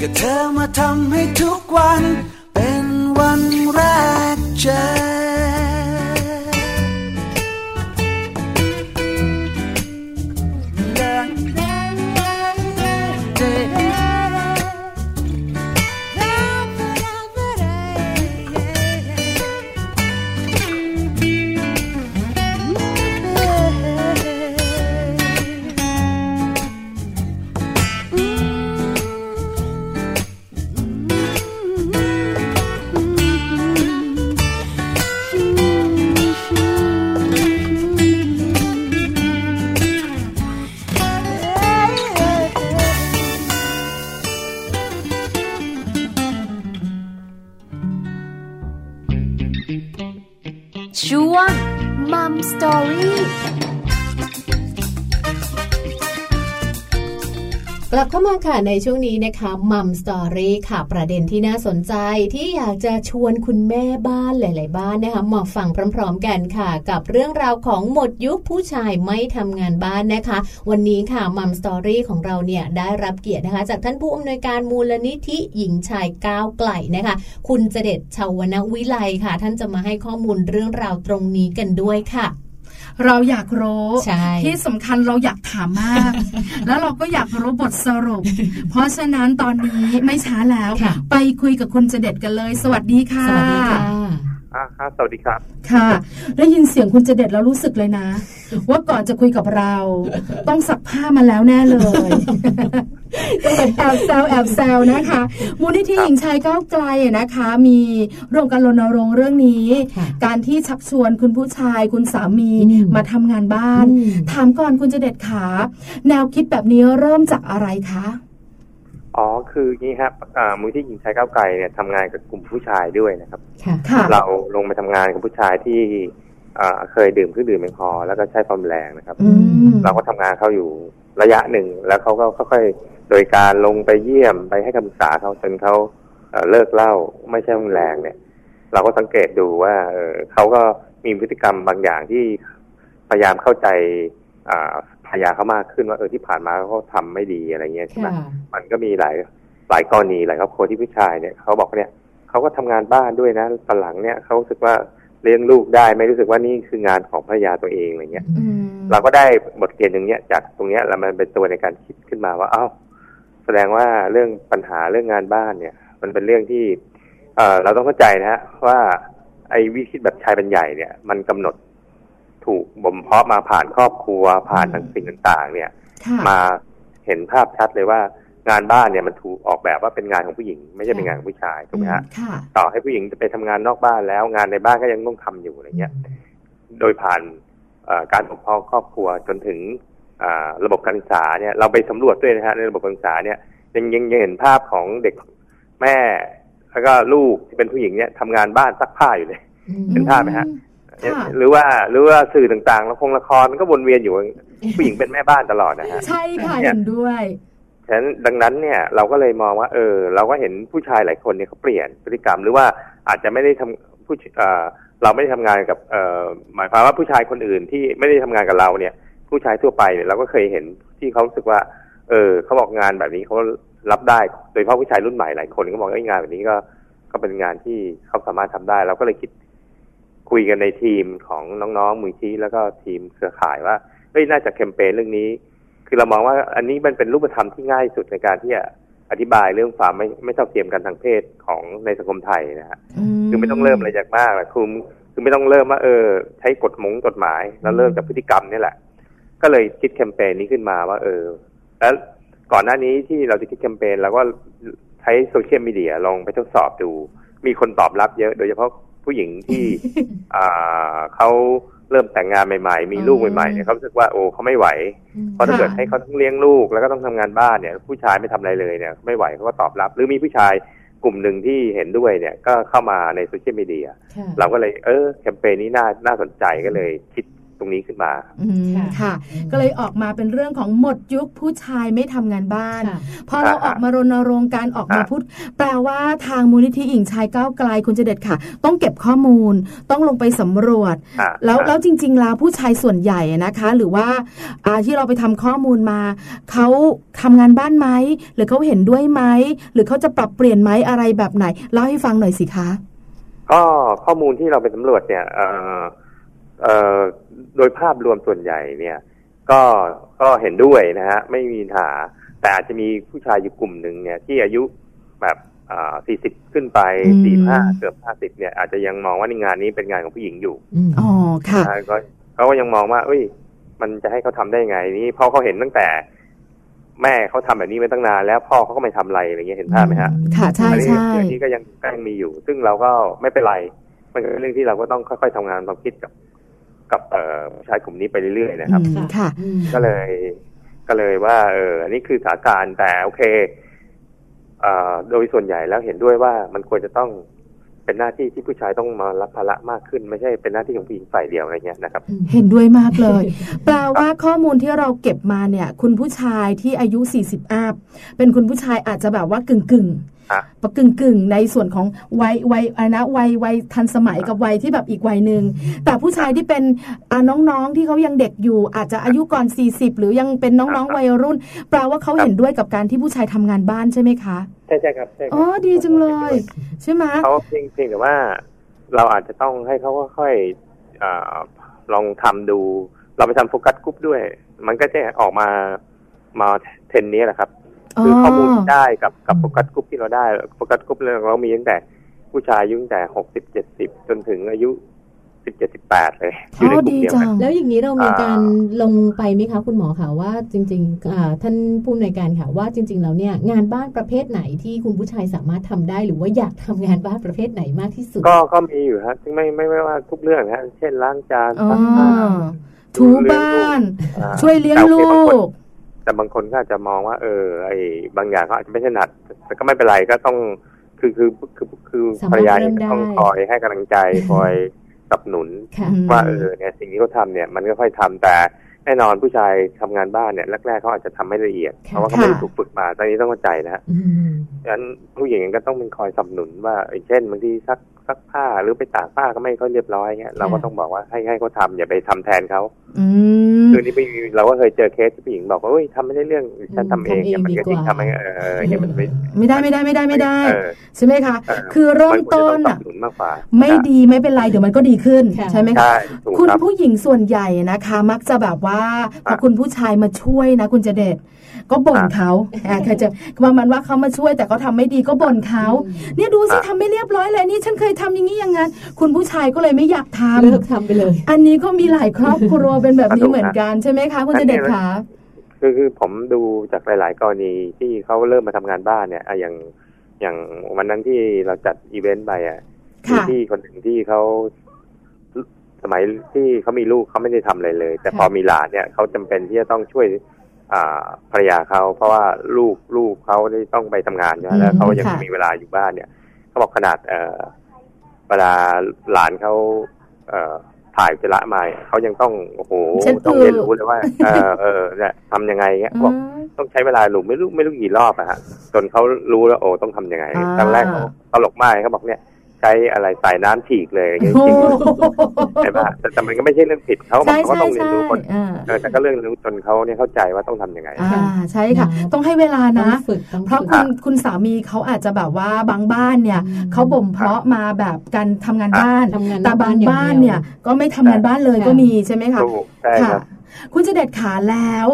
ก็เธอมาทำให้ทุกวันเป็นวันแรกเจอ มัม กลับเข้ามาค่ะในช่วงนี้นะคะมัมสตอรี่ค่ะประเด็นที่น่าสนใจที่อยากจะชวนคุณแม่บ้านหลาย ๆ บ้านนะคะมาฟังพร้อม ๆ กันค่ะ กับเรื่องราวของหมดยุคผู้ชายไม่ทำงานบ้านนะคะ วันนี้ค่ะมัมสตอรี่ของเราเนี่ยได้รับเกียรตินะคะ จากท่านผู้อำนวยการมูลนิธิหญิงชายก้าวไกลนะคะ คุณเจเด็ดชาวณวิไลค่ะ ท่านจะมาให้ข้อมูลเรื่องราวตรงนี้กันด้วยค่ะ เราอยากรู้ใช่ที่สำคัญเราอยากถามมาก แล้วเราก็อยากรู้บทสรุป เพราะฉะนั้นตอนนี้ไม่ช้าแล้วค่ะไปคุยกับคุณเจเด็ดกันเลย สวัสดีค่ะ สวัสดีค่ะ อ่าครับสวัสดีครับ ค่ะ ได้ยินเสียงคุณเจเด็ดแล้วรู้สึกเลยนะ ว่าก่อนจะคุยกับเรา ต้องสักผ้ามาแล้วแน่เลยแอบแซวแอบแซวนะคะ มูลนิธิหญิงชายก้าวไกลอะนะคะ มีโรงการรณรงค์เรื่องนี้ค่ะการที่ชักชวนคุณผู้ชายคุณสามีอืมมาทำงานบ้านอืมถามก่อนคุณเจเด็ดขาแนวคิดแบบนี้เริ่มจากอะไรคะ อ๋อคืองี้ครับอ่ามูลที่หญิงชายก้าวไกลเนี่ยทำงานกับกลุ่มผู้ชายด้วยนะครับค่ะค่ะเราลงไปทำงานกับผู้ชายที่อ่าเคยดื่มเครื่องดื่มแอลกอฮอล์แล้วก็ใช้ความแรงนะครับอืมเราก็ทำงานเขาอยู่ระยะหนึ่ง แล้วเขาก็ค่อยๆโดยการลงไปเยี่ยมไปให้คำปรึกษาเขาจนเขาเอ่อเลิกเหล้าไม่ใช่ความแรงเนี่ย เราก็สังเกตดูว่าเออเขาก็มีพฤติกรรมบางอย่างที่พยายามเข้าใจ อ่าภรรยาเขามากขึ้นว่าเออที่ผ่านมาเขาทำไม่ดีอะไรเงี้ยใช่ไหมค่ะมันก็มีหลายหลายกรณีหลายครอบครัวที่ผู้ชายเนี่ยเขาบอกว่าเนี่ยเขาก็ทำงานบ้านด้วยนะตอนหลังเนี่ยเขารู้สึกว่าเลี้ยงลูกได้ไม่รู้สึกว่านี่คืองานของภรรยาตัวเองอะไรเงี้ยอืมเราก็ได้บทเรียนอย่างเนี้ยจากตรงเนี้ยแล้วมันเป็นตัวในการคิดขึ้นมาว่าเอ้าแสดงว่าเรื่องปัญหาเรื่องงานบ้านเนี่ย มันเป็นเรื่องที่ เอ่อเราต้องเข้าใจนะฮะว่าไอ้วิธีแบบชายเป็นใหญ่เนี่ย มันกำหนด ถูกบ่มเพาะมาผ่านครอบครัวผ่านทางสิ่งต่างๆ เนี่ยค่ะมาเห็นภาพชัดเลยว่างานบ้านเนี่ยมันถูกออกแบบว่าเป็นงานของผู้หญิง ไม่ใช่เป็นงานของผู้ชายถูกไหมฮะค่ะต่อให้ผู้หญิงจะไปทำงานนอกบ้านแล้ว งานในบ้านก็ยังต้องทำอยู่อะไรเงี้ย โดยผ่านเอ่อการปกครองครอบครัวจนถึงอ่าระบบการศึกษาเนี่ยเราไปสำรวจด้วยนะฮะในระบบการศึกษาเนี่ยยังยังยังเห็นภาพของเด็กแม่แล้วก็ลูกที่เป็นผู้หญิงเนี่ยทำงานบ้านซักผ้าอยู่เลยเห็นภาพไหมฮะค่ะ หรือว่าหรือว่าสื่อต่างๆละครละครมันก็วนเวียนอยู่ผู้หญิงเป็นแม่บ้านตลอดนะฮะใช่ค่ะเนี่ยเห็นด้วยฉะนั้นดังนั้นเนี่ยเราก็เลยมองว่าเออ เราก็เห็นผู้ชายหลายคนเนี่ยเขาเปลี่ยนพฤติกรรม หรือว่าอาจจะไม่ได้ทำผู้เอ่อเราไม่ได้ทำงานกับเอ่อหมายความว่าผู้ชายคนอื่นที่ไม่ได้ทำงานกับเราเนี่ย ผู้ชายทั่วไปเนี่ยเราก็เคยเห็นที่เขารู้สึกว่า เออเขาบอกงานแบบนี้เขารับได้โดยเฉพาะผู้ชายรุ่นใหม่หลายคนก็บอกว่างานแบบนี้ก็ก็เป็นงานที่เขาสามารถทำได้ เราก็เลยคิด คุยกันในทีมของน้องๆมือชี้แล้วก็ทีมเครือข่ายว่าเฮ้ยน่าจะแคมเปญเรื่องนี้ คือเรามองว่าอันนี้มันเป็นรูปธรรมที่ง่ายสุดในการที่จะอธิบายเรื่องความไม่ไม่เท่าเทียมกันทางเพศของในสังคมไทยนะฮะคือไม่ต้องเริ่มอะไรจากมากหรอกคือคือไม่ต้องเริ่มว่าเออ ใช้กฎมงกฎหมาย แล้วเริ่มจากพฤติกรรมนี่แหละ ก็เลยคิดแคมเปญนี้ขึ้นมาว่า เออ แล้วก่อนหน้านี้ที่เราจะคิดแคมเปญเราก็ใช้โซเชียลมีเดียลองไปทดสอบดู มีคนตอบรับเยอะ โดยเฉพาะ ผู้หญิงที่อ่าเขาเริ่มแต่งงานใหม่ ๆ มีลูกใหม่ๆเนี่ยเขารู้สึกว่าโอ้เขาไม่ไหว เพราะถ้าเกิดให้เขาต้องเลี้ยงลูกแล้วก็ต้องทำงานบ้านเนี่ย ผู้ชายไม่ทำอะไรเลยเนี่ยไม่ไหวเขาก็ตอบรับ หรือมีผู้ชายกลุ่มหนึ่งที่เห็นด้วยเนี่ยก็เข้ามาในโซเชียลมีเดียค่ะเราก็เลยเออแคมเปญนี้น่าน่าสนใจก็เลยคิด ตรงนี้ขึ้นมาอืมค่ะค่ะ ก็เลยออกมาเป็นเรื่องของหมดยุคผู้ชายไม่ทำงานบ้านค่ะพอเราออกมารณรงค์การออกมาอะพูดแปลว่าทางมูลนิธิหญิงชายก้าวไกลคุณเจเด็ดค่ะ ต้องเก็บข้อมูลต้องลงไปสำรวจอะแล้วอะแล้วจริง ๆ แล้วผู้ชายส่วนใหญ่นะคะ หรือว่าอ่าที่เราไปทำข้อมูลมาเขาทำงานบ้านไหมหรือเขาเห็นด้วยไหมหรือเขาจะปรับเปลี่ยนไหมอะไรแบบไหนเล่าให้ฟังหน่อยสิคะก็ข้อมูลที่เราไปสำรวจเนี่ยเอ่อเอ่อ โดยภาพรวมส่วนใหญ่เนี่ย ก็ก็เห็นด้วยนะฮะไม่มีปัญหา แต่อาจจะมีผู้ชายอยู่กลุ่มหนึ่งเนี่ย ที่อายุแบบอ่าสี่สิบขึ้นไปอืมสี่ห้าเกือบห้าสิบเนี่ย อาจจะยังมองว่าในงานนี้เป็นงานของผู้หญิงอยู่อืมอ๋อค่ะนะก็เขาก็ยังมองว่า เอ้ย มันจะให้เขาทำได้ไงนี่เพราะเขาเห็นตั้งแต่ แม่เขาทำแบบนี้มาตั้งนานแล้วพ่อเขาก็ไม่ทำอะไรอะไรเงี้ยเห็นภาพไหมฮะค่ะใช่อันนี้ใช่เรื่องนี้ก็ยังก็ยังมีอยู่ ซึ่งเราก็ไม่เป็นไร มันก็เป็นเรื่องที่เราก็ต้องค่อยๆทำงานความคิดกับ กับเอ่อผู้ชายกลุ่มนี้ไปเรื่อยๆนะครับ อืมค่ะอืมก็เลย ก็เลยว่า เอออันนี้คือสถานการณ์แต่โอเคเอ่อโดยส่วนใหญ่แล้วเห็นด้วยว่ามันควรจะต้องเป็นหน้าที่ที่ผู้ชายต้องมารับภาระมากขึ้น ไม่ใช่เป็นหน้าที่ของผู้หญิงฝ่ายเดียวอะไรเงี้ยนะครับ เห็นด้วยมากเลย แปลว่าข้อมูลที่เราเก็บมาเนี่ย คุณผู้ชายที่อายุ 40 อัพเป็นคุณผู้ชายอาจจะแบบว่ากึ่งกึ่งๆ อะปะกึ่งกึ่งๆในส่วนของวัยวัยอะไรนะวัยวัยทันสมัยกับวัยที่แบบอีกวัยหนึ่งแต่ผู้ชายที่เป็นอ่าน้องๆที่เขายังเด็กอยู่ อาจจะอายุก่อน 40 หรือยังเป็นน้องๆวัยรุ่น แปลว่าเขาเห็นด้วยกับการที่ผู้ชายทำงานบ้านใช่ไหมคะใช่ใช่ครับใช่ครัอ๋อดีจังเลย ใช่ไหมเขาเพียงเพียงแต่ว่า เราอาจจะต้องให้เขาค่อยๆอ่าลองทำดู เราไปทำ focus group ด้วย มันก็จะออกมามาเทรนนี้แหละครับ คือข้อมูลที่ได้กับกับ focus group ที่เราได้ focus group เรามีตั้งแต่ผู้ชายอายุตั้งแต่หกสิบเจ็ดสิบจนถึงอายุสิบเจ็ดสิบแปดเลยอยู่ในกลุ่มเดียวกันแล้วอย่างนี้เรามีการอ่ลงไปไหมคะ คุณหมอคะว่าจริงๆอ่าท่านผู้อำนวยการค่ะว่าจริง ๆ แล้วเนี่ยงานบ้านประเภทไหนที่คุณผู้ชายสามารถทำได้หรือว่าอยากทำงานบ้านประเภทไหนมากที่สุด ก็ก็มีอยู่ฮะซึ่งไม่ไม่ไม่ว่าทุกเรื่องฮะเช่นล้างจานอ๋อซักผ้าถูบ้านอ่าช่วยเลี้ยงแต่โอลูคบางคนก แต่บางคนก็อาจจะมองว่า เออ ไอ้บางอย่างเขาอาจจะไม่ถนัด แต่ก็ไม่เป็นไรก็ต้องคือคือคือคือสามารถภรรยาเริ่เองมก็ต้องได้คอยให้กำลังใจคอยสนับสนุนค่ะอืมว่าเออเนี่ยสิ่งที่เขาทำเนี่ย มันก็ค่อยทำแต่แน่นอนผู้ชายทำงานบ้านเนี่ยแรกๆเขาอาจจะทำไม่ละเอียดค่ะเพราะว่าเขาไม่ได้ถูกฝึกมาตอนนี้ต้องเข้าใจนะฮะอืมเอฉะนั้นผู้หญิงก็ต้องเป็นคอยสนับสนุนว่าเอ่อเช่นบางทีซัก ซักผ้าหรือไปตากผ้าก็ไม่ค่อยเรียบร้อยเงี้ยเราก็ต้องบอกว่าให้ให้เขาทำอย่าไปทำแทนเขาอืมคือนี่ไม่มีเราก็เคยเจอเคสที่ผู้หญิงบอกว่าเฮ้ยทำไม่ได้เรื่องฉันทำเองทำเองเนี่ยมันก็ดีกว่าจริงทำไม่เออเนี่ยมันไม่ไม่ได้ไม่ได้ไม่ได้ไม่ได้เออใช่ไหมคะเออคือเริ่มต้นมัควรจะอะต้องสนับสนุนมากกว่าไม่ดีไม่เป็นไรเดี๋ยวมันก็ดีขึ้นค่ะใช่ไหมคะใช่ถูกคุณครับผู้หญิงส่วนใหญ่นะคะ มักจะแบบว่าพอคุณผู้ชายมาช่วยนะ คุณเจเดชก็บ่นเขาอ่าเคยเจะประมาณว่าเขามาช่วยแต่เขาทำไม่ดีก็บ่นเขาเนี่ยดูสิทำไม่เรียบร้อยเลยนี่ฉันเคยทำอย่างนี้อย่างนั้น คุณผู้ชายก็เลยไม่อยากทำเลิกทำไปเลย อันนี้ก็มีหลายครอบครัวเป็นแบบนี้ถูกนะเหมือนกันใช่ไหมคะคุณเจเดชคะคือคือผมดูจากหลาย ๆ กรณีที่เขาเริ่มมาทำงานบ้านเนี่ยอะอย่างอย่างวันนั้นที่เราจัดอีเวนต์ไปอะมีค่ะที่คนหนึ่งที่เขาสมัยที่เขามีลูกเขาไม่ได้ทำอะไรเลย แต่ค่ะพอมีหลานเนี่ยเขาจำเป็นที่จะต้องช่วย อ่าภรรยาเขาเพราะว่าลูกลูกเขาได้ต้องไปทำงานใช่ไหมแล้วเขายังค่ะมีเวลาอยู่บ้านเนี่ยเขาบอกขนาดเอ่อ เวลาหลานเขาเอ่อถ่ายอุจจาระมาเนี่ยเขายังต้องโอ้โหเช็ดต้องอือเรียนรู้เลยว่าเออเออเนี่ยทำยังไงเงี้ยบอกต้องใช้เวลาหลูไม่รู้ไม่รู้กี่รอบอะฮะจนเขารู้แล้วโอ้ต้องทำยังไงอ่าตอนแรกเขาตลกมากเขาบอกเนี่ย ใช้อะไรใส่น้ำฉีกเลยอย่างเงี้ยโอ้จริงๆใช่ปะแต่แต่มันก็ไม่ใช่เรื่องผิดเขาบอกใช่เขาก็ใช่ต้องเรียนใช่รู้คนอ่าเออแต่ก็เรื่องรู้จนเขาเนี่ยเข้าใจว่าต้องทำยังไงอ่าใช่ค่ะนะต้องให้เวลาต้อนะงฝึกต้องเพราะฝึกคุณคุณสามีเขาอาจจะแบบว่าบางบ้านเนี่ยอืมเขาบ่มเพาะมาแบบการทำงานบ้านทำงานแต่บางบ้านเนี่ย ก็ไม่ทำงานบ้านเลยค่ะก็มีใช่ไหมคะถูกใช่คค่ะรับ คุณเจเด็ดขาแล้ว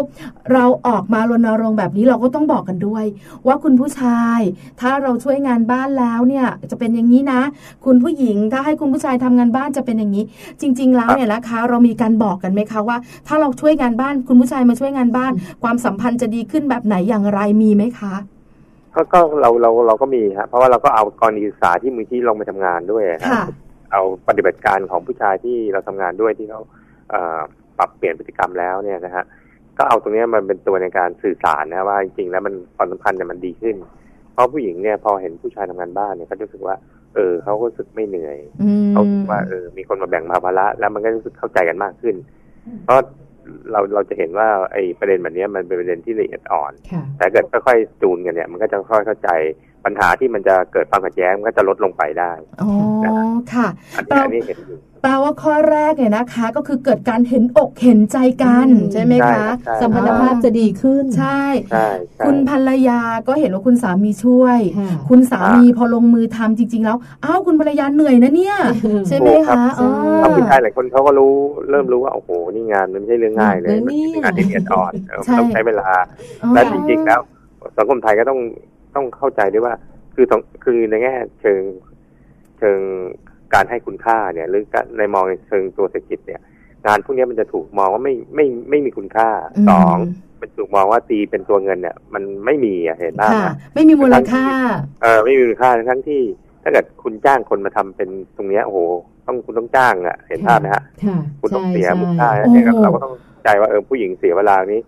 เราออกมารณรงค์แบบนี้เราก็ต้องบอกกันด้วย ว่าคุณผู้ชาย ถ้าเราช่วยงานบ้านแล้วเนี่ยจะเป็นอย่างนี้นะ คุณผู้หญิงถ้าให้คุณผู้ชายทำงานบ้านจะเป็นอย่างนี้ จริง ๆ แล้วเนี่ยนะคะ เรามีการบอกกันไหมคะว่า ถ้าเราช่วยงานบ้านคุณผู้ชายมาช่วยงานบ้าน ความสัมพันธ์จะดีขึ้นแบบไหนอย่างไรมีไหมคะก็ก็เราเราเราก็มีฮะเพราะว่าเราก็เอากรณีศึกษาที่มือที่ลงไปทำงานด้วยฮะค่ะเอาปฏิบัติการของผู้ชายที่เราทำงานด้วยที่เขาเอ่อ ปรับเปลี่ยนพฤติกรรมแล้วเนี่ยนะฮะก็เอาตรงเนี้ยมันเป็นตัวในการสื่อสารนะว่าจริงๆแล้วมันความสัมพันธ์เนี่ยมันดีขึ้น เพราะผู้หญิงเนี่ยพอเห็นผู้ชายทำงานบ้านเนี่ยเขาจะรู้สึกว่า เออเขาก็รู้สึกไม่เหนื่อยอืมเขาคิดว่าเออมีคนมาแบ่งเบาภาระแล้วมันก็รู้สึกเข้าใจกันมากขึ้น เพราะเราเราจะเห็นว่าไอ้ประเด็นแบบเนี้ยมันเป็นประเด็นที่ละเอียดอ่อนค่ะแต่เกิดค่อยๆจูนกันเนี่ย มันก็จะค่อยเข้าใจปัญหาที่มันจะเกิดความขัดแย้งมันก็จะลดลงไปได้อ๋อ ค่ะอันเรานี้อันนี้เห็นอยู่แปลว่าข้อแรกเนี่ยนะคะ ก็คือเกิดการเห็นอกเห็นใจกันอืมใช่ไหมใช่คะใช่สัมพันธภาพจะดีขึ้นใช่ใช่ใช่ คุณภรรยาก็เห็นว่าคุณสามีช่วยค่ะคุณสามีพอลงมือทำจริง ๆ แล้วอ้าวคุณภรรยาเหนื่อยนะเนี่ย ใช่ไหมถูกครัคะบอ๋อเพราะผู้ชายหลายคนเขาก็รู้เริ่มรู้ว่าโอ้โหนี่งานมันไม่ใช่เรื่องง่ายเลยเออมันเนี่ยเป็นงานที่ละเอียดอ่อนเออใช่มันต้องใช้เวลาอ๋อและจริงๆแล้วสังคมไทยก็ต้องต้องเข้าใจด้วยว่า คือต้องคือในแง่เชิงเชิง การให้คุณค่าเนี่ย หรือการในมองในเชิงตัวเศรษฐกิจเนี่ย งานพวกนี้มันจะถูกมองว่าไม่ไม่ไม่มีคุณค่ามสองมันถูกมองว่าตีเป็นตัวเงินเนี่ย มันไม่มีอะเห็นป่ะค่ะไม่มีมูลค่า เออไม่มีมูลค่าทั้งที่ ถ้าเกิดคุณจ้างคนมาทำเป็นตรงเนี้ยโอ้โหต้องคุณต้องจ้างอะ เห็นภาพไหมฮะค่ะคุณต้องใช่เสียใช่มูลค่าโอ้โหเนี่ยเราก็ต้องใจว่าเออผู้หญิงเสียเวลานี้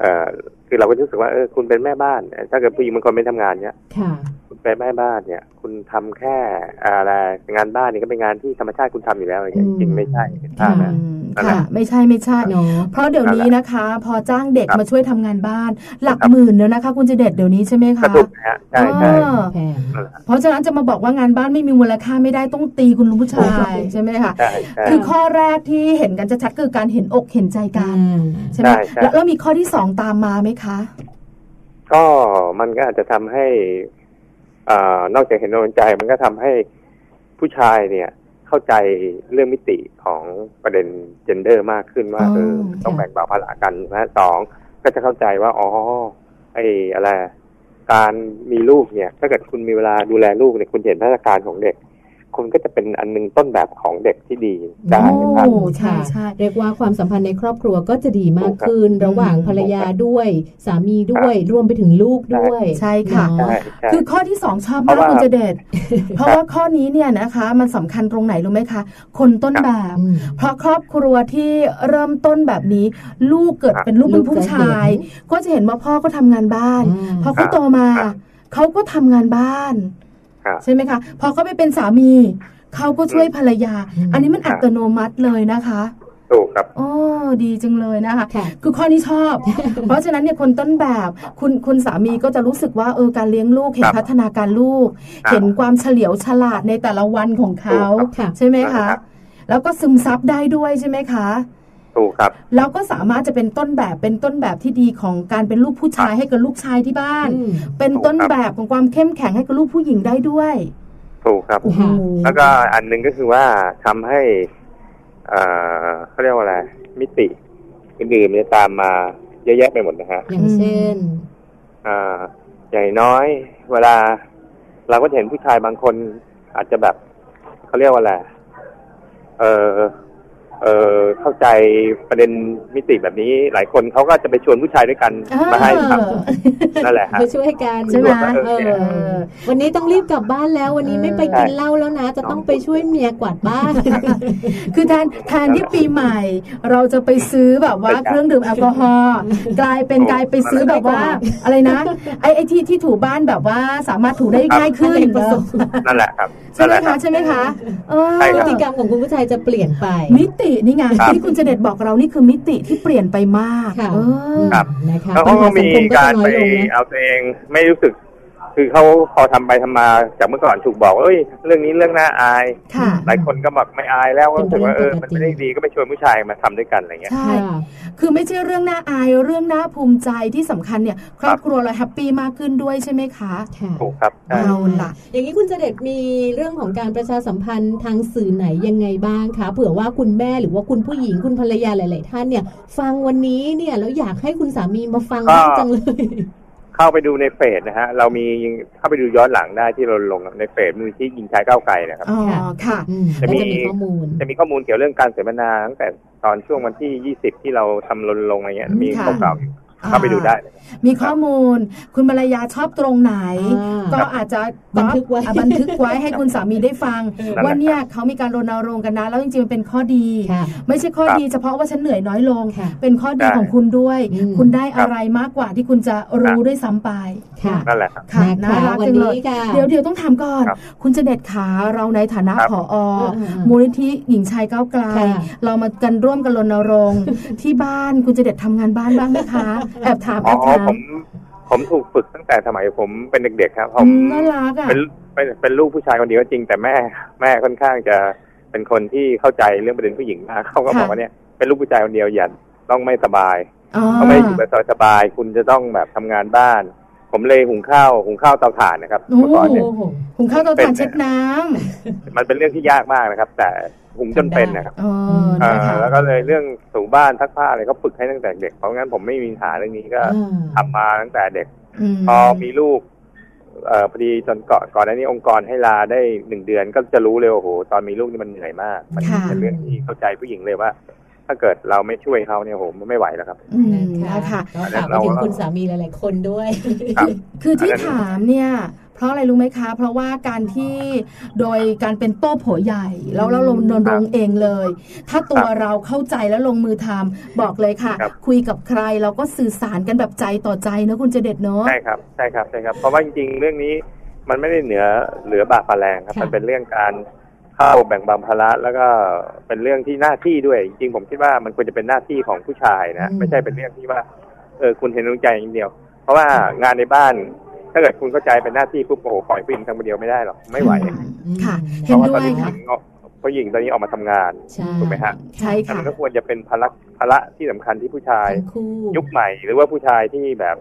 เออ คือเราก็รู้สึกว่าเออคุณเป็นแม่บ้าน ถ้าเกิดผู้หญิงบางคนไม่ทำงานเนี้ยค่ะคุณเป็นแม่บ้านเนี่ย คุณทำแค่อะไรงานบ้านนี่ก็เป็นงานที่ธรรมชาติคุณทำอยู่แล้วอย่างเงี้ยอืมจริงไม่ใช่เห็นภาพไหมอืมนั่นแหละค่ะ ไม่ใช่ไม่ใช่เนาะเพราะเดี๋ยวนี้นะคะ พอจ้างเด็กครับมาช่วยทำงานบ้าน หลักครับหมื่นแล้วนะคะ คุณเจเด็ดเดี๋ยวนี้ใช่ไหมกคะระตุกนะฮะใช่ใช่อ๋อแพงนั่นแหละเพราะฉะนั้นจะมาบอกว่างานบ้านไม่มีมูลค่าไม่ได้ต้องตีคุณลุงผู้ชายใช่ไหมคะใช่ใช่คือข้อแรกที่เห็นกันชัดๆคือการเห็นอกเห็นใจกันอ่าใช่ไหมใช่ใช่แล้วแล้วมีข้อที่สองตามมาไหมคะ ก็มันก็อาจจะทำให้อ่านอกจากเห็นอกเห็นใจ มันก็ทำให้ผู้ชายเนี่ย เข้าใจเรื่องมิติของประเด็นเจนเดอร์มากขึ้นว่าอ๋อเออต้องค่ะแบ่งเบาภาระกันนะสองก็จะเข้าใจว่าอ๋อไอ้อะไรการมีลูกเนี่ย ถ้าเกิดคุณมีเวลาดูแลลูกเนี่ยคุณเห็นพัฒนาการของเด็ก คุณก็จะเป็นอันหนึงต้นแบบของเด็กที่ดีได้นะครับโอ้ใช่ใช่เรียกว่าความสัมพันธ์ในครอบครัวก็จะดีมากขึ้นถูกครับระหว่างภรรยาด้วยสามีด้วยรวมไปถึงลูกด้วย ใช่ค่ะเนาะใช่ใช่คือข้อที่สองชอบเพมากราะว่าคุณเจเดชเพราะว่าข้อนี้เนี่ยนะคะ มันสำคัญตรงไหนรู้ไหมคะ คนต้นแบบอืมเพราะครอบครัวที่เริ่มต้นแบบนี้ ลูกเกิดเป็นลูกเป็นผู้ชายลูกจะเห็นก็จะเห็นว่าพ่อก็ทำงานบ้านอ่าพอเขาโตมาเขาก็ทำงานบ้านครับ ใช่ไหมคะ พอเขาไปเป็นสามีเขาก็ช่วยภรรยาอืมอันนี้มันอัตโนมัติเลยนะคะถถูกครับโอ้ดีจังเลยนะคะค่ะคือข้อนี้ชอบ เพราะฉะนั้นเนี่ยคนต้นแบบคุณคุณสามีก็จะรู้สึกว่าเออการเลี้ยงลูกเห็นครับพัฒนาการลูกครับเห็นความเฉลียวฉลาดในแต่ละวันของเขาถูกครับใช่ไหมคะครับแล้วก็ซึมซับได้ด้วยใช่ไหมคะ ถูกครับแล้วก็สามารถจะเป็นต้นแบบเป็นต้นแบบที่ดีของการเป็นลูกผู้ชายให้กับลูกชายที่บ้านอืมเป็นต้นแบบของความเข้มแข็งให้กับลูกผู้หญิงได้ด้วยถูกครับโอ้โหแล้วก็อันหนึ่งก็คือว่าทำให้เอ่อเขาเรียกว่าอะไร มิติอื่นๆมันจะตามมาเยอะแยะไปหมดนะฮะ อย่างเช่นอ่าอย่างน้อย เวลา เราก็จะเห็นผู้ชายบางคนอาจจะแบบเขาเรียกว่าอะไร เออ เออเข้าใจประเด็นมิติแบบนี้ หลายคนเขาก็จะไปชวนผู้ชายด้วยกันมาให้ครับนั่นแหละฮะไปช่วยกันใช่ไหมเออวันนี้ต้องรีบกลับบ้านแล้ว วันนี้ไม่ไปกินเหล้าแล้วนะ จะต้องไปช่วยเมียกวาดบ้าน คือแทนแทนที่ปีใหม่ เราจะไปซื้อแบบว่าเครื่องดื่มแอลกอฮอล์กลายเป็นกลายไปซื้อแบบว่า อะไรนะไอ้ไอ้ที่ที่ถูบ้านแบบว่าสามารถถูได้ง่ายขึ้นครับเนอะนั่นแหละครับใช่ไหมนั่นแหละคคะรับใช่ไหมคะเออใช่พคฤรับติกรรมของคุณผู้ชายจะเปลี่ยนไปมิตินี่ไงครับที่คุณเจเด็ดบอกเรานี่คือมิติที่เปลี่ยนไปมากค่ะเออครับนะคะแล้วปัญเขาหาก็สัมีงคมก็กาจะรน้อไปยลงนะเอาตัวเองไม่รู้สึก คือเขาพอทำไปทำมาจากเมื่อก่อนถูกบอกว่าเอ้ย เรื่องนี้เรื่องน่าอายค่ะหลายคนก็บอกไม่อายแล้วก็รู้สึกว่าเป็เอนอเรื่องปกติมันไม่ได้ดีก็ไปชวนผู้ชายมาทำด้วยกันอะไรเงี้ยใช่ค่ะคือไม่ใช่เรื่องน่าอายเรื่องน่าภูมิใจที่สำคัญเนี่ยครอบครัวเรา happy มากขึ้นด้วยใช่ไหมคะค่ะถูกครับใช่เอาล่ะ อย่างนี้คุณเจเด็ดมีเรื่องของการประชาสัมพันธ์ทางสื่อไหนยังไงบ้างคะเผื่อว่าคุณแม่หรือว่าคุณผู้หญิงคุณภรรยาหลาย ๆ ท่านเนี่ย ฟังวันนี้เนี่ยแล้วอยากให้คุณสามีมาฟังบ้างจังเลย เข้าไปดูในเฟซนะฮะ เรามีเข้าไปดูย้อนหลังได้ที่เราลงในเฟซมูลนิธิยิงชายก้าวไกลนะครับอ๋อค่ะอืมจะก็มีจะมีข้อมูลจะมีข้อมูลเกี่ยวเรื่องการเสวนาตั้งแต่ตอนช่วงวันที่20ที่เราทำรณรงค์อะไรเงี้ยมีค่ะข้อเก่าอยู่เข้าไปดูได้เลย มีข้อมูล คุณภรรยาชอบตรงไหนอ่าก็อาจจะบันทึกไว้อะบันทึกไว้ให้คุณสามีได้ฟังเออว่าเนี่ยเขามีการรณรงค์กันนะ แล้วจริงๆมันเป็นข้อดีค่ะไม่ใช่ข้อดีเฉพาะว่าฉันเหนื่อยน้อยลงค่ะเป็นข้อดีใช่ของคุณด้วยอืมคุณได้อะไรมากกว่าที่คุณจะรู้ด้วยซ้ำไปค่ะนั่นแหละครับค่ะนะคะน่ารักวันจังเลนี้ยค่ะเดี๋ยวเดี๋ยวต้องถามก่อนครับคุณเจเด็ดขาเราในฐานะครับผอเออเออมูลนิธิหญิงชายก้าวไกลค่ะเรามากันร่วมกันรณรงค์ที่บ้านคุณเจเด็ดทำงานบ้านบ้างไหมคะ แอบถามอ๋แออบถามผมผมถูกฝึกตั้งแต่สมัยผมเป็นเด็กๆครับ ผมอืมน่ารักอะเป็นเป็นเป็นลูกผู้ชายคนเดียวก็จริงแต่แม่ แม่ค่อนข้างจะเป็นคนที่เข้าใจเรื่องประเด็นผู้หญิงมากเขาก็บอกว่าเนี่ยเป็นลูกผู้ชายคนเดียวอย่าต้องไม่สบายอ๋อเขาไม่ได้อยู่แบบสบายๆคุณจะต้องแบบทำงานบ้าน ผมเลยหุงข้าวหุงข้าวเตาถ่านนะครับโอ้เมื่อก่อนเนี่ยโอ้โหหุงข้าวเตาถ่านเช็ดน้ำมันเป็นเรื่องที่ยากมากนะครับ แต่ หุงจนเป็นนะครับอ๋อเอ่นะอคะแล้วก็เลยเรื่องถูบ้านซักผ้าอะไรก็ฝึกให้ตั้งแต่เด็กเพราะงั้นผมไม่มีปัญหาเรื่องนี้ก็อ่าทำมาตั้งแต่เด็กมพอมีลูกเอ่อพอดีตอนก่อนก่อนหน้านี้องค์กรให้ลาได้หนึ่งเดือนก็จะรู้เลยว่าโอ้โหตอนมีลูกนี่มันเหนื่อยมาก มันค่ะเป็นเรื่องที่เข้าใจผู้หญิงเลยว่า ถ้าเกิดเราไม่ช่วยเขาเนี่ยโอ้โหมันไม่ไหวแล้วครับอืมนะนะคะก็ฝากไปถึงคุณสามีหลาย ๆ คนด้วยครับคือที่อันนั้นถามเนี่ยเพ ราะอะไรรู้ไหมคะ เพราะว่าการที่โดยการเป็นโต้โผใหญ่ แล้วเราลงนรงค์เองเลย ถ้าตัวเราเข้าใจแล้วลงมือทำบอกเลยค่ะครับคุยกับใครเราก็สื่อสารกันแบบใจต่อใจนะคุณเจเด็ดเนาะใช่ครับใช่ครับใช่ครับเพราะว่าจริงๆเรื่องนี้มันไม่ได้เหนือเหลือบากปลาแรงครับค่ะมันเป็นเรื่องการเข้าแบ่งเบาภาระแล้วก็เป็นเรื่องที่หน้าที่ด้วย จริงๆผมคิดว่ามันควรจะเป็นหน้าที่ของผู้ชายนะ ไม่ใช่เป็นเรื่องที่ว่าเออคุณเห็นดวงใจอย่างเดียว เพราะว่างานในบ้าน ถ้าเกิดคุณเข้าใจเป็นหน้าที่ปุ๊บโอ้โหปล่อยผู้หญิงทำคนเดียวไม่ได้หรอกไม่ไหวค่ะเพเห็นราะว่าด้ตอนวยนี้ผู้หค่ะญิงออกผู้หญิงตอนนี้ออกมาทำงานใช่ถูกไหมฮะใช่อันค่ะนั้นก็ควรจะเป็นภาระภาระที่สำคัญที่ผู้ชายทั้งคู่ยุคใหม่ หรือว่าผู้ชายที่แบบ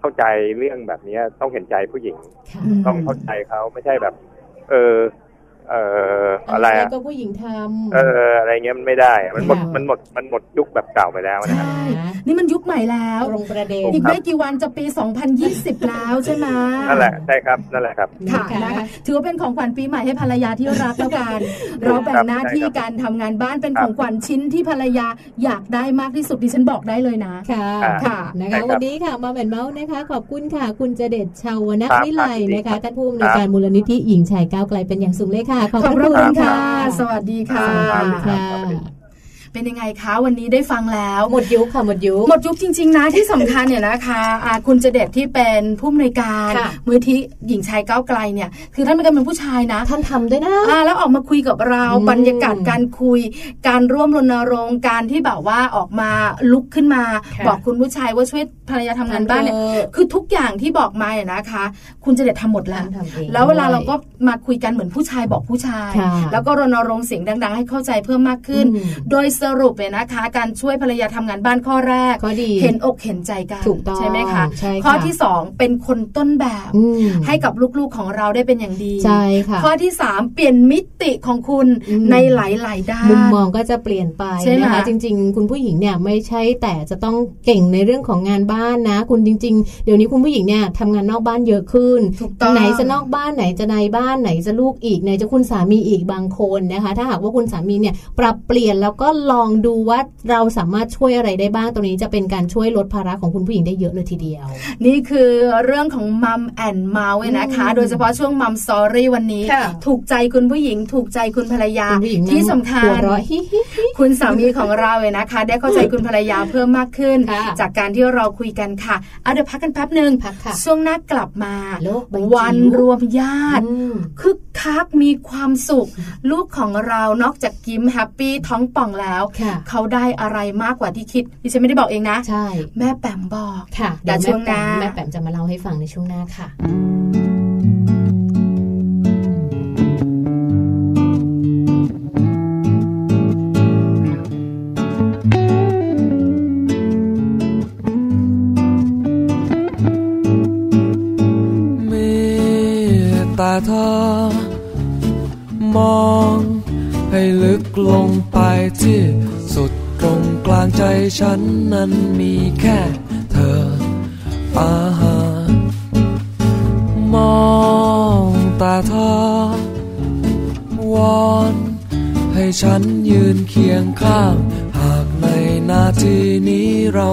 เข้าใจเรื่องแบบเนี้ยต้องเห็นใจผู้หญิงค่ะอืมต้องเข้าใจเขาไม่ใช่แบบ เออ เอออะไรอะไรอะก็ผู้หญิงทำเอออะไรเงี้ยมันไม่ได้ มันหมดค่ะมันหมดมันหมดยุคแบบเก่าไปแล้วนะครับใช่นี่มันยุคใหม่แล้วตรงประเด็นอีกไม่กี่วันจะปี 2020 แล้วใช่ไหมนั่นแหละใช่ครับนั่นแหละครับค่ะนะคะนะคะถือว่าเป็นของขวัญปีใหม่ให้ภรรยาที่รักแล้วกัน เราแบ่งหน้าที่การทำงานบ้านเป็นของขวัญชิ้นที่ภรรยาอยากได้มากที่สุดดิฉันบอกได้เลยนะค่ะค่ะนะใช่คะครับวันนี้ค่ะมาแมนเมาส์นะคะ ขอบคุณค่ะ คุณเจเดชชาวนักครับวิไลครับนะคะครับท่านผู้อำนวยการมูลนิธิหญิงชายก้าวไกลเป็นอย่างสูงเลยค่ะขอบขอบพพระระคุคุณณค่ะค่ะ สวัสดีค่ะสวัสดีค่ะ เป็นยังไงคะวันนี้ได้ฟังแล้วหมดยุคค่ะหมดยุคหมดยุคจริง ๆ นะที่สำคัญเนี่ยนะคะะคุณเจเด็ดที่เป็นผู้อำนวยการค่ะมือที่หญิงชายก้าวไกลเนี่ยคือท่านเป็นกำลังผู้ชายนะ ท่านทำด้วยนะอ่าแล้วออกมาคุยกับเราอืมบรรยากาศการคุย การร่วมรณรงค์การที่แบบว่าออกมาลุกขึ้นมาค่ะบอกคุณผู้ชายว่าช่วยภรรยาทำงานบ้านเนี่ยทำเถอะคือทุกอย่างที่บอกมาเนี่ยนะคะ คุณเจเด็ดทำหมดแล้วท่านทำเองแล้วเวลาด้วยเราก็มาคุยกันเหมือนผู้ชายบอกผู้ชายค่ะแล้วก็รณรงค์เสียงดัง ๆ ให้เข้าใจเพิ่มมากขึ้นอืมโดยสรุปเนี่ยนะคะ การช่วยภรรยาทำงานบ้านข้อแรกข้อดีเห็นอกเห็นใจกันถูกต้องไหมคะใช่ค่ะข้อที่สองเป็นคนต้นแบบอืมให้กับลูกๆของเราได้เป็นอย่างดีใช่ค่ะข้อที่สามเปลี่ยนมิติของคุณอืมในหลายๆด้านมุมมองก็จะเปลี่ยนไปใช่ไหมนะคะจริง ๆ คุณผู้หญิงเนี่ยไม่ใช่แต่จะต้องเก่งในเรื่องของงานบ้านนะ คุณจริง ๆ เดี๋ยวนี้คุณผู้หญิงเนี่ยทำงานนอกบ้านเยอะขึ้นถูกต้องไหนจะนอกบ้านไหนจะในบ้านไหนจะลูกอีกไหนจะคุณสามีอีกบางคนนะคะ ถ้าหากว่าคุณสามีเนี่ยปรับเปลี่ยนแล้วก็ลองดูว่าเราสามารถช่วยอะไรได้บ้างตรงนี้จะเป็นการช่วยลดภาระของคุณผู้หญิงได้เยอะเลยทีเดียว นี่คือเรื่องของ Mom and Mouth นะคะอืมโดยเฉพาะช่วง Mom's Story วันนี้ค่ะถูกใจคุณผู้หญิง ถูกใจคุณภรรยาคุณผู้หญิงที่สำคัญหัวเราะฮิฮิฮิคุณสามีของเราเนี่ยนะคะ ได้เข้าใจคุณภรรยาเพิ่มมากขึ้นค่ะจากการที่เราคุยกันค่ะเอาเดี๋ยวพักกันแป๊บหนึ่งพักค่ะช่วงหน้ากลับมาโลกใบจิ๋ววันรวมญาติอืมคึก คักมีความสุข ลูกของเรานอกจากยิ้ม happy ท้องป่องแล้วค่ะเขาได้อะไรมากกว่าที่คิดดิฉันไม่ได้บอกเองนะใช่แม่แปมบอกค่ะแต่ช่วงหน้าแม่แปมจะมาเล่าให้ฟังในช่วงหน้าค่ะเมื่อตาเธอม ฉันนั้นมีแค่เธออาหามองตาเธอวอนให้ฉันยืนเคียงข้าง หากในนาทีนี้เรา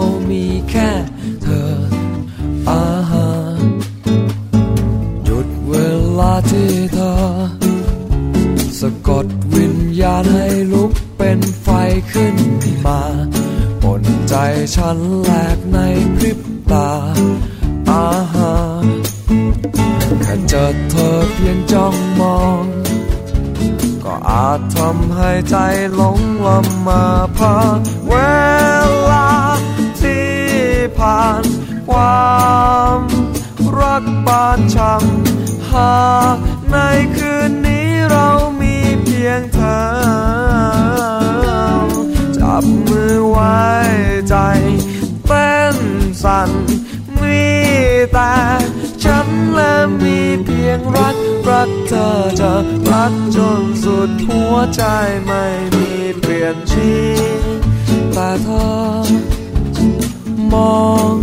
ฉันแหลกในพริบตาอาหาแค่เจอเธอเพียงจ้องมอง ก็อาจทำให้ใจหลงลำมา แต่ฉันและมีเพียงรัก รักเธอจะรักจนสุดหัวใจไม่มีเปลี่ยนชีแต่เธอ มอง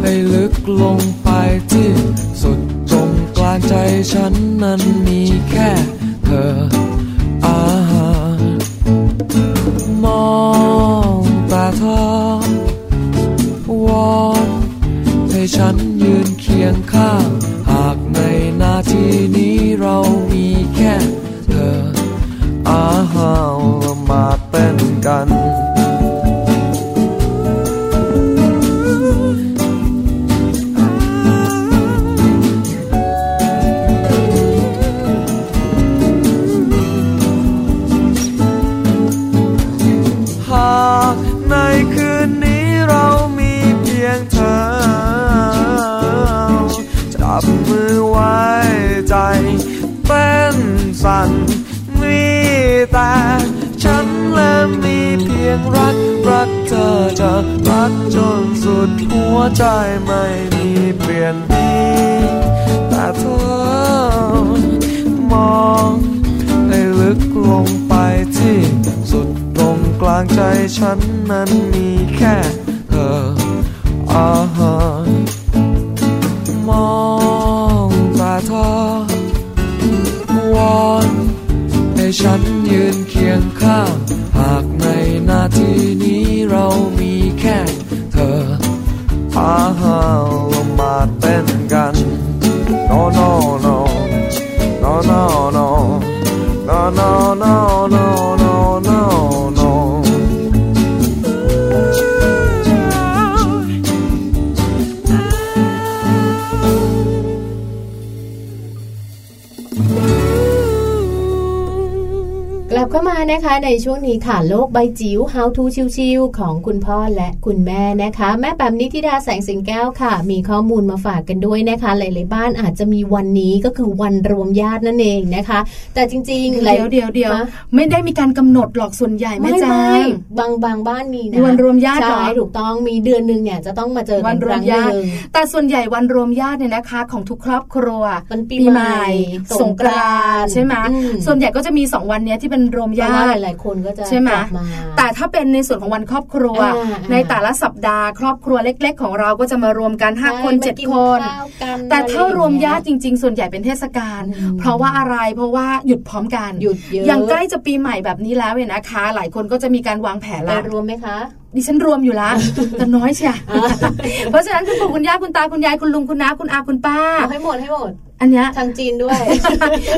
ให้ลึกลงไปที่สุดตรงกลางใจฉันนั้นมีแค่ ใจไม่มีเปลี่ยนดีแต่เธอมองให้ลึกลงไปที่สุดตรงกลางใจฉันนั้นมีแค่ ในช่วงนี้ค่ะโลกใบจิ๋ว How to ชิวๆของคุณพ่อและคุณแม่นะคะ แม่แปมนิธิดาแสงสิงแก้วค่ะ มีข้อมูลมาฝากกันด้วยนะคะ หลายๆบ้านอาจจะมีวันนี้ก็คือวันรวมญาตินั่นเองนะคะ แต่จริงๆเดี๋ยวเดี๋ยวเดี๋ยวไม่ได้มีการกำหนดหรอกส่วนใหญ่แม่จ้าบางบางบ้านมีนะวันรวมญาติใช่ถูกต้องมีเดือนหนึ่งเนี่ยจะต้องมาเจอวันรวมญาติแต่ส่วนใหญ่วันรวมญาติเนี่ยนะคะ ของทุกครอบครัวมันปีใหม่สงกรานต์ใช่ไหมส่วนใหญ่ก็จะมีสองวันนี้ที่เป็นรวมญาติหลาย ๆ คนก็จะใช่ไหมแต่ถ้าเป็นในส่วนของวันครอบครัว ในแต่ละสัปดาห์ครอบครัวเล็ก ๆ ของเราก็จะมารวมกันห้าคนเจ็ดคน แต่ถ้ารวมญาติจริง ๆ ส่วนใหญ่เป็นเทศกาลเพราะว่าอะไรเพราะว่าหยุดพร้อมกันหยุดเยอะอย่างใกล้จะปีใหม่แบบนี้แล้วเนี่ยนะคะ หลายคนก็จะมีการวางแผนแล้วรวมไหมคะดิฉันรวมอยู่ละแต่น้อยเชียเพราะฉะนั้นคุณปู่คุณย่าคุณตาคุณยายคุณลุงคุณน้าคุณอาคุณป้าให้หมดให้หมด อันเนี้ยทางจีนด้วย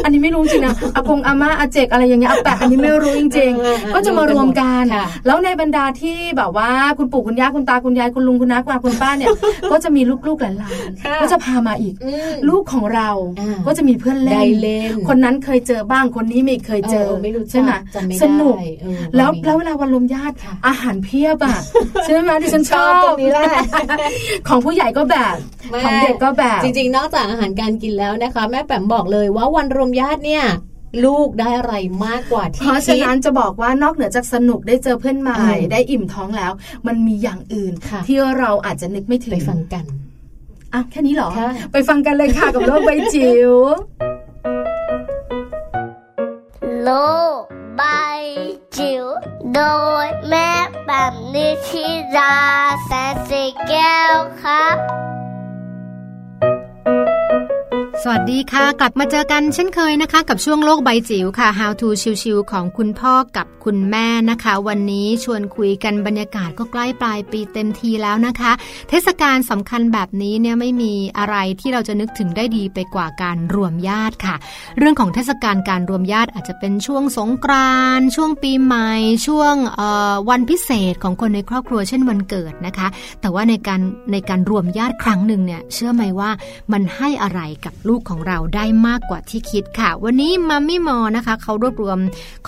อันนี้ไม่รู้จริงนะอากงอาม่าอาเจกอะไรอย่างเงี้ยอาแปะอันนี้ไม่รู้จริง ๆ ก็จะมารวมกัน แล้วในบรรดาที่แบบว่าคุณปู่คุณย่าคุณตาคุณยายคุณลุงคุณน้าคุณอาคุณป้าเนี่ย ก็จะมีลูกๆหลานๆก็จะพามาอีก ลูกของเราก็จะมีเพื่อนเล่น คนนั้นเคยเจอบ้างคนนี้ไม่เคยเจอใช่ไหมสนุกแล้วแล้วเวลาวันรวมญาติอาหารเพียบอะใช่ไหมที่ฉันชอบตรงนี้แหละของผู้ใหญ่ก็แบบของเด็กก็แบบจริงๆ นอกจากอาหารการกินแล้วนะคะ แม่แปมบอกเลยว่าวันรวมญาติเนี่ยลูกได้อะไรมากกว่าที่เพราะฉะนั้นจะบอกว่านอกเหนือจากสนุกได้เจอเพื่อนใหม่ ได้อิ่มท้องแล้ว มันมีอย่างอื่น ที่เราอาจจะนึกไม่ถึงไปฟังกันอ้าวแค่นี้เหรอ ไปฟังกันเลยค่ะกับโลกใบจิ๋วโลกใบจิ๋วโดยแม่แบบนิชิราแสนสีแก้วครับ สวัสดีค่ะ กลับมาเจอกันเช่นเคยนะคะ กับช่วงโลกใบจิ๋วค่ะ How to ชิวๆของคุณพ่อกับคุณแม่นะคะ วันนี้ชวนคุยกันบรรยากาศก็ใกล้ปลายปีเต็มทีแล้วนะคะ เทศกาลสำคัญแบบนี้เนี่ยไม่มีอะไรที่เราจะนึกถึงได้ดีไปกว่าการรวมญาติค่ะ เรื่องของเทศกาลการรวมญาติอาจจะเป็นช่วงสงกรานต์ช่วงปีใหม่ช่วงวันพิเศษของคนในครอบครัวเช่นวันเกิดนะคะ แต่ว่าในการในการรวมญาติครั้งหนึ่งเนี่ยเชื่อไหมว่ามันให้อะไรกับลูกูกของเราได้มากกว่าที่คิดค่ะ วันนี้มัมมี่มอนะคะเขารวบรวม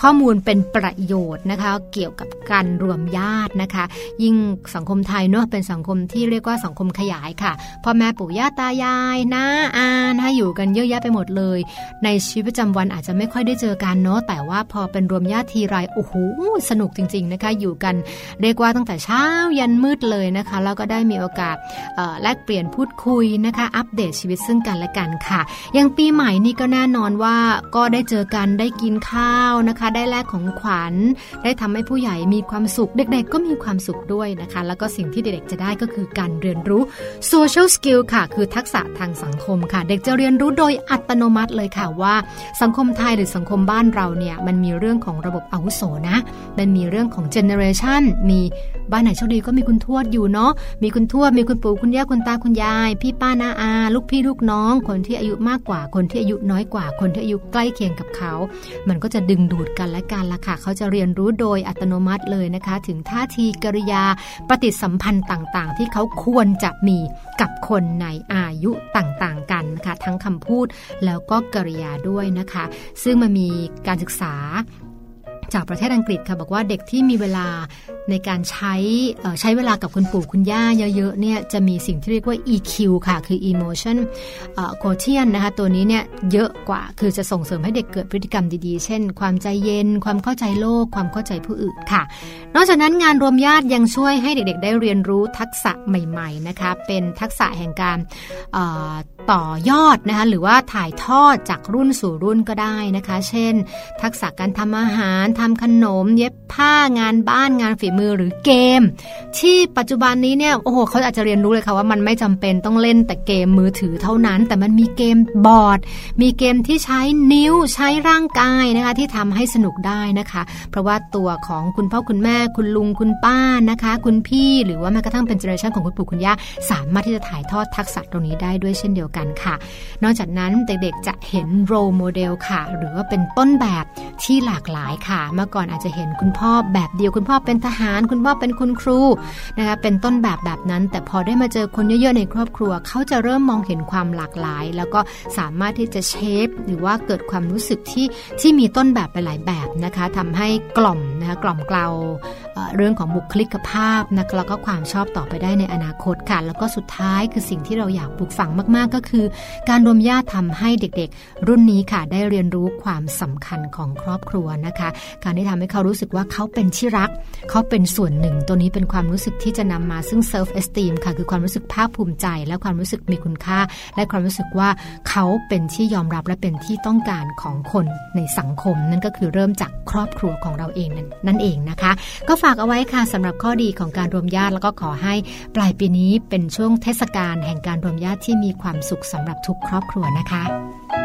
ข้อมูลเป็นประโยชน์นะคะ เกี่ยวกับการรวมญาตินะคะ ยิ่งสังคมไทยเนาะเป็นสังคมที่เรียกว่าสังคมขยายค่ะพ่อแม่ปู่ย่าตายายนะอานะอยู่กันเยอะแยะไปหมดเลย ในชีวิตประจำวันอาจจะไม่ค่อยได้เจอกันเนาะแต่ว่าพอเป็นรวมญาติทีไรโอ้โหสนุกจริง ๆนะคะ อยู่กันเรียกว่าตั้งแต่เช้ายันมืดเลยนะคะ แล้วก็ได้มีโอกาสแลกเปลี่ยนพูดคุยนะคะ อัปเดตชีวิตซึ่งกันและกันค่ะอย่างปีใหม่นี่ก็แน่นอนว่าก็ได้เจอกันได้กินข้าวนะคะ ได้แลกของขวัญ ได้ทำให้ผู้ใหญ่มีความสุข เด็กๆ ก็มีความสุขด้วยนะคะ แล้วก็สิ่งที่เด็กๆจะได้ก็คือการเรียนรู้ social skill ค่ะ คือทักษะทางสังคมค่ะ เด็กจะเรียนรู้โดยอัตโนมัติเลยค่ะว่า สังคมไทยหรือสังคมบ้านเราเนี่ยมันมีเรื่องของระบบอาวุโสนะมันมีเรื่องของเจเนอเรชันมีบ้านไหนโชคดีก็มีคุณทวดอยู่เนาะมีคุณทวดมีคุณปู่คุณย่าคุณตาคุณยาย พี่ป้าน้าอา ลูกพี่ลูกน้องคนที่อายุมากกว่า คนที่อายุน้อยกว่า คนที่อายุใกล้เคียงกับเขา มันก็จะดึงดูดกันและกันละค่ะ เขาจะเรียนรู้โดยอัตโนมัติเลยนะคะ ถึงท่าทีกริยาปฏิสัมพันธ์ต่างๆ ที่เขาควรจะมีกับคนในอายุต่างๆ กันค่ะทั้งคำพูดแล้วก็กริยาด้วยนะคะ ซึ่งมันมีการศึกษา จากประเทศอังกฤษค่ะบอกว่าเด็กที่มีเวลาในการใช้ใช้เวลากับคุณปู่คุณย่าเยอะๆเนี่ยจะมีสิ่งที่เรียกว่า EQ ค่ะ คือ emotion quotient นะคะตัวนี้เนี่ยเยอะกว่าคือจะส่งเสริมให้เด็กเกิดพฤติกรรมดีๆ เช่น ความใจเย็น ความเข้าใจโลก ความเข้าใจผู้อื่นค่ะ นอกจากนั้นงานรวมญาติยังช่วยให้เด็กๆ ได้เรียนรู้ทักษะใหม่ๆนะคะเป็นทักษะแห่งการต่อยอดนะคะหรือว่าถ่ายทอดจากรุ่นสู่รุ่นก็ได้นะคะ เช่น ทักษะการทำอาหารทำขนม เย็บผ้างานบ้านงานฝีมือหรือเกม ที่ปัจจุบันนี้เนี่ยโอ้โหเขาอาจจะเรียนรู้เลยค่ะว่ามันไม่จำเป็นต้องเล่นแต่เกมมือถือเท่านั้น แต่มันมีเกมบอร์ด มีเกมที่ใช้นิ้วใช้ร่างกายนะคะที่ทำให้สนุกได้นะคะ เพราะว่าตัวของคุณพ่อคุณแม่ คุณลุงคุณป้านะคะ คุณพี่หรือว่าแม้กระทั่งเป็น generation ของคุณปู่คุณย่าสามารถที่จะถ่ายทอดทักษะตรงนี้ได้ด้วยเช่นเดียวกันค่ะ นอกจากนั้นเด็กๆจะเห็น role model ค่ะ หรือว่าเป็นต้นแบบที่หลากหลายค่ะเมื่อก่อนอาจจะเห็นคุณพ่อแบบเดียว คุณพ่อเป็นทหาร คุณพ่อเป็นคุณครูนะคะเป็นต้นแบบแบบนั้น แต่พอได้มาเจอคนเยอะๆในครอบครัว เขาจะเริ่มมองเห็นความหลากหลาย แล้วก็สามารถที่จะเชฟหรือว่าเกิดความรู้สึกที่ที่มีต้นแบบไปหลายแบบนะคะทำให้กล่อมนะคะกล่อมเกลาเรื่องของบุคลิกภาพนะแล้วก็ความชอบต่อไปได้ในอนาคตค่ะ แล้วก็สุดท้ายคือสิ่งที่เราอยากปลูกฝังมากๆก็คือ การรวมญาติทำให้เด็กๆ รุ่นนี้ค่ะได้เรียนรู้ความสำคัญของครอบครัวนะคะการที่ทำให้เขารู้สึกว่าเขาเป็นที่รัก เขาเป็นส่วนหนึ่ง ตัวนี้เป็นความรู้สึกที่จะนำมาซึ่ง self esteem ค่ะ คือความรู้สึกภาคภูมิใจ และความรู้สึกมีคุณค่า และความรู้สึกว่าเขาเป็นที่ยอมรับและเป็นที่ต้องการของคนในสังคม นั่นก็คือเริ่มจากครอบครัวของเราเองนั่นเองนะคะ ก็ฝากเอาไว้ค่ะสำหรับข้อดีของการรวมญาติแล้วก็ขอให้ปลายปีนี้เป็นช่วงเทศกาลแห่งการรวมญาติที่มีความสุขสำหรับทุกครอบครัวนะคะ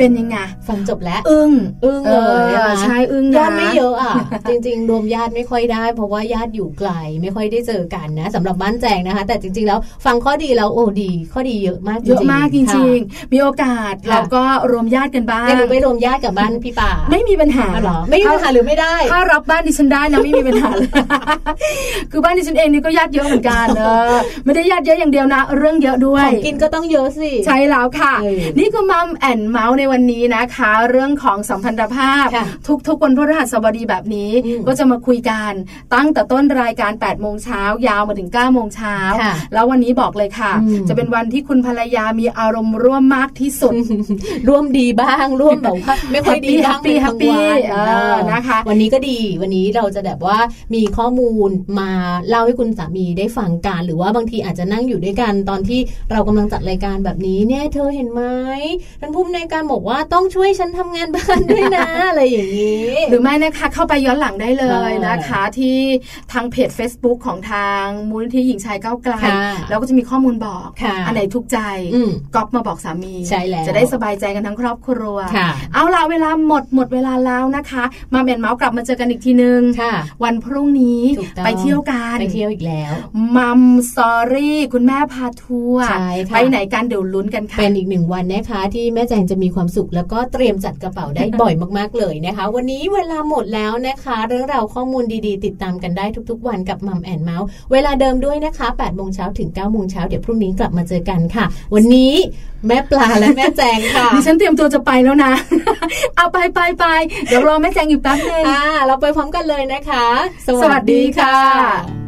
บบนิชิราแสนสีแก้วครับเป็นยังไงฟังจบแล้วอึ้งอึ้งเลยออนะคะใช่อึ้งนะญาติไม่เยอะอะ จริง ๆ รวมญาติไม่ค่อยได้ เพราะว่าญาติอยู่ไกลไม่ค่อยได้เจอกันนะสำหรับบ้านแจงนะคะ แต่จริง ๆ แล้วฟังข้อดีแล้วโอ้ดี ข้อดีเยอะมากจริงๆเยอะมากจริงค่ะๆมีโอกาสค่ะเราก็รวมญาติกันบ้างงั้นหนูไปรวมญาติกับบ้านพี่ป่าไม่มีปัญหาอ๋อเหรอไม่มีปัญหาหรือไม่ได้ ถ้ารับบ้านดิฉันได้นะไม่มีปัญหาเลยคือบ้านดิฉันเองนี่ก็ญาติเยอะเหมือนกันเออไม่ได้ญาติเยอะอย่างเดียวนะ เรื่องเยอะด้วยของกินก็ต้องเยอะสิใช่แล้วค่ะเออนี่คือมัมแอนเมาส์ในวันนี้นะคะ เรื่องของสัมพันธภาพค่ะทุกๆวันพฤหัสบดีแบบนี้อืมก็จะมาคุยกันตั้งแต่ต้นรายการ8ปดโมงเช้ายาวมาถึง9ก้าโมงเช้าค่ะแล้ววันนี้บอกเลยค่ะอืมจะเป็นวันที่คุณภรรยามีอารมณ์ร่วมมากที่สุด ร่วมดีบ้างร่วมแบบว่าไม่ค่อยดีบ้าง Happy เป็นบาง Happy วันเออนะคะ วันนี้ก็ดีวันนี้เราจะแบบว่ามีข้อมูลมาเล่าให้คุณสามีได้ฟังกันหรือว่าบางทีอาจจะนั่งอยู่ด้วยกันตอนที่เรากำลังจัดรายการแบบนี้เนี่ยเธอเห็นไหมท่านผู้อำนวยการบอกว่าต้องช่วยฉันทำงานบ้านด้วยนะอะไรอย่างนี้ หรือไม่นะคะเข้าไปย้อนหลังได้เลยค่ะนะคะ ที่ทางเพจ Facebook ของทางมูลนิธิหญิงชายก้าวไกลค่ะแล้วก็จะมีข้อมูลบอกค่ะอันไหนทุกข์ใจอืมก๊อปมาบอกสามีใช่แล้วจะได้สบายใจกันทั้งครอบครัวค่ะเอาล่ะเวลาหมดหมดเวลาแล้วนะคะ มัมแอนเมาส์กลับมาเจอกันอีกทีนึงค่ะวันพรุ่งนี้ถูกต้องไปเที่ยวกันไปเที่ยวอีกแล้ว mom story คุณแม่พาทัวร์ใช่ค่ะไปไหนกันเดี๋ยวลุ้นกันค่ะเป็นอีกหนึ่งวันนะคะที่แม่แจงจะมีความสุข แล้วก็เตรียมจัดกระเป๋าได้บ่อยมากๆเลยนะคะ วันนี้เวลาหมดแล้วนะคะ เรื่องราวข้อมูลดีๆ ติดตามกันได้ทุกๆ วันกับมัมแอนเมาส์เวลาเดิมด้วยนะคะ8โมงเช้าถึง9โมงเช้าเดี๋ยวพรุ่งนี้กลับมาเจอกันค่ะ วันนี้แม่ปลาและแม่แจงค่ะดิฉันเตรียมตัวจะไปแล้วนะ เอาไปไปไปเดี๋ยวรอแม่แจงอยู่แป๊บนึงอ่าเราไปพร้อมกันเลยนะคะ สวัสดีค่ะ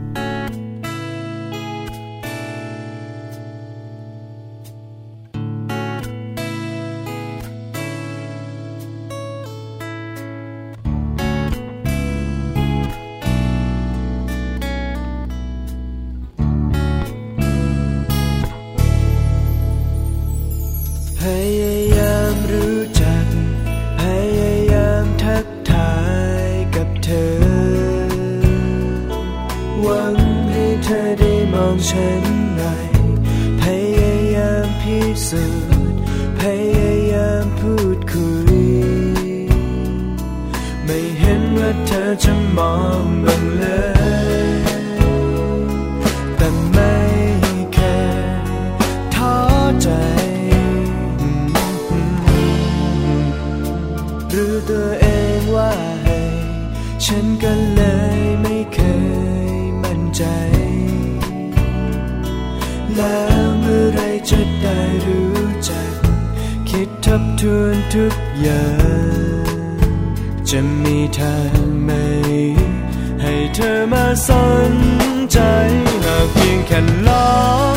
เธอจะมองบ้างเลยแต่ไม่เคยท้อใจรู้ตัวเองว่าให้ฉันก็เลยไม่เคยมั่นใจ แล้วเมื่อไรจะได้รู้จัก คิดทบทวนทุกอย่าง จะมีทางไหม ให้เธอมาสนใจหากเพียงแค่ลอง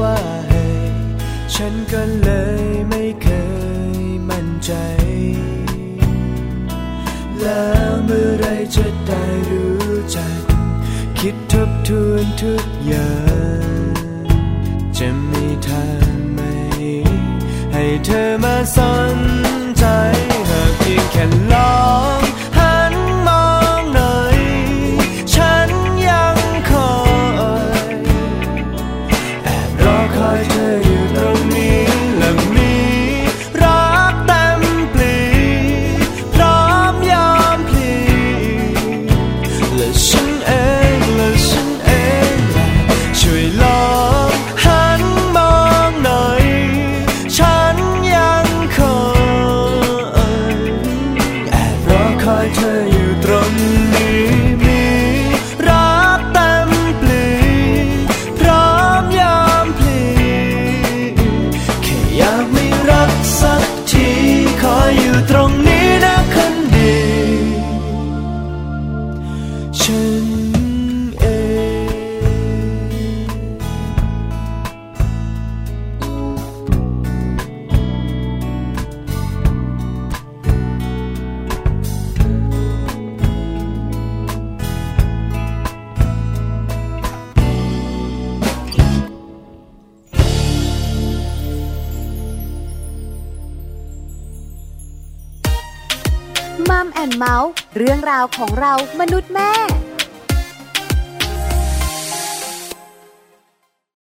ว่าให้ฉันก็เลยไม่เคยมั่นใจ แล้วเมื่อไรจะได้รู้จัก คิดทบทวนทุกอย่าง จะมีทางไหม ให้เธอมาสนใจหากเพียงแค่ลอง ของเรามนุษย์แม่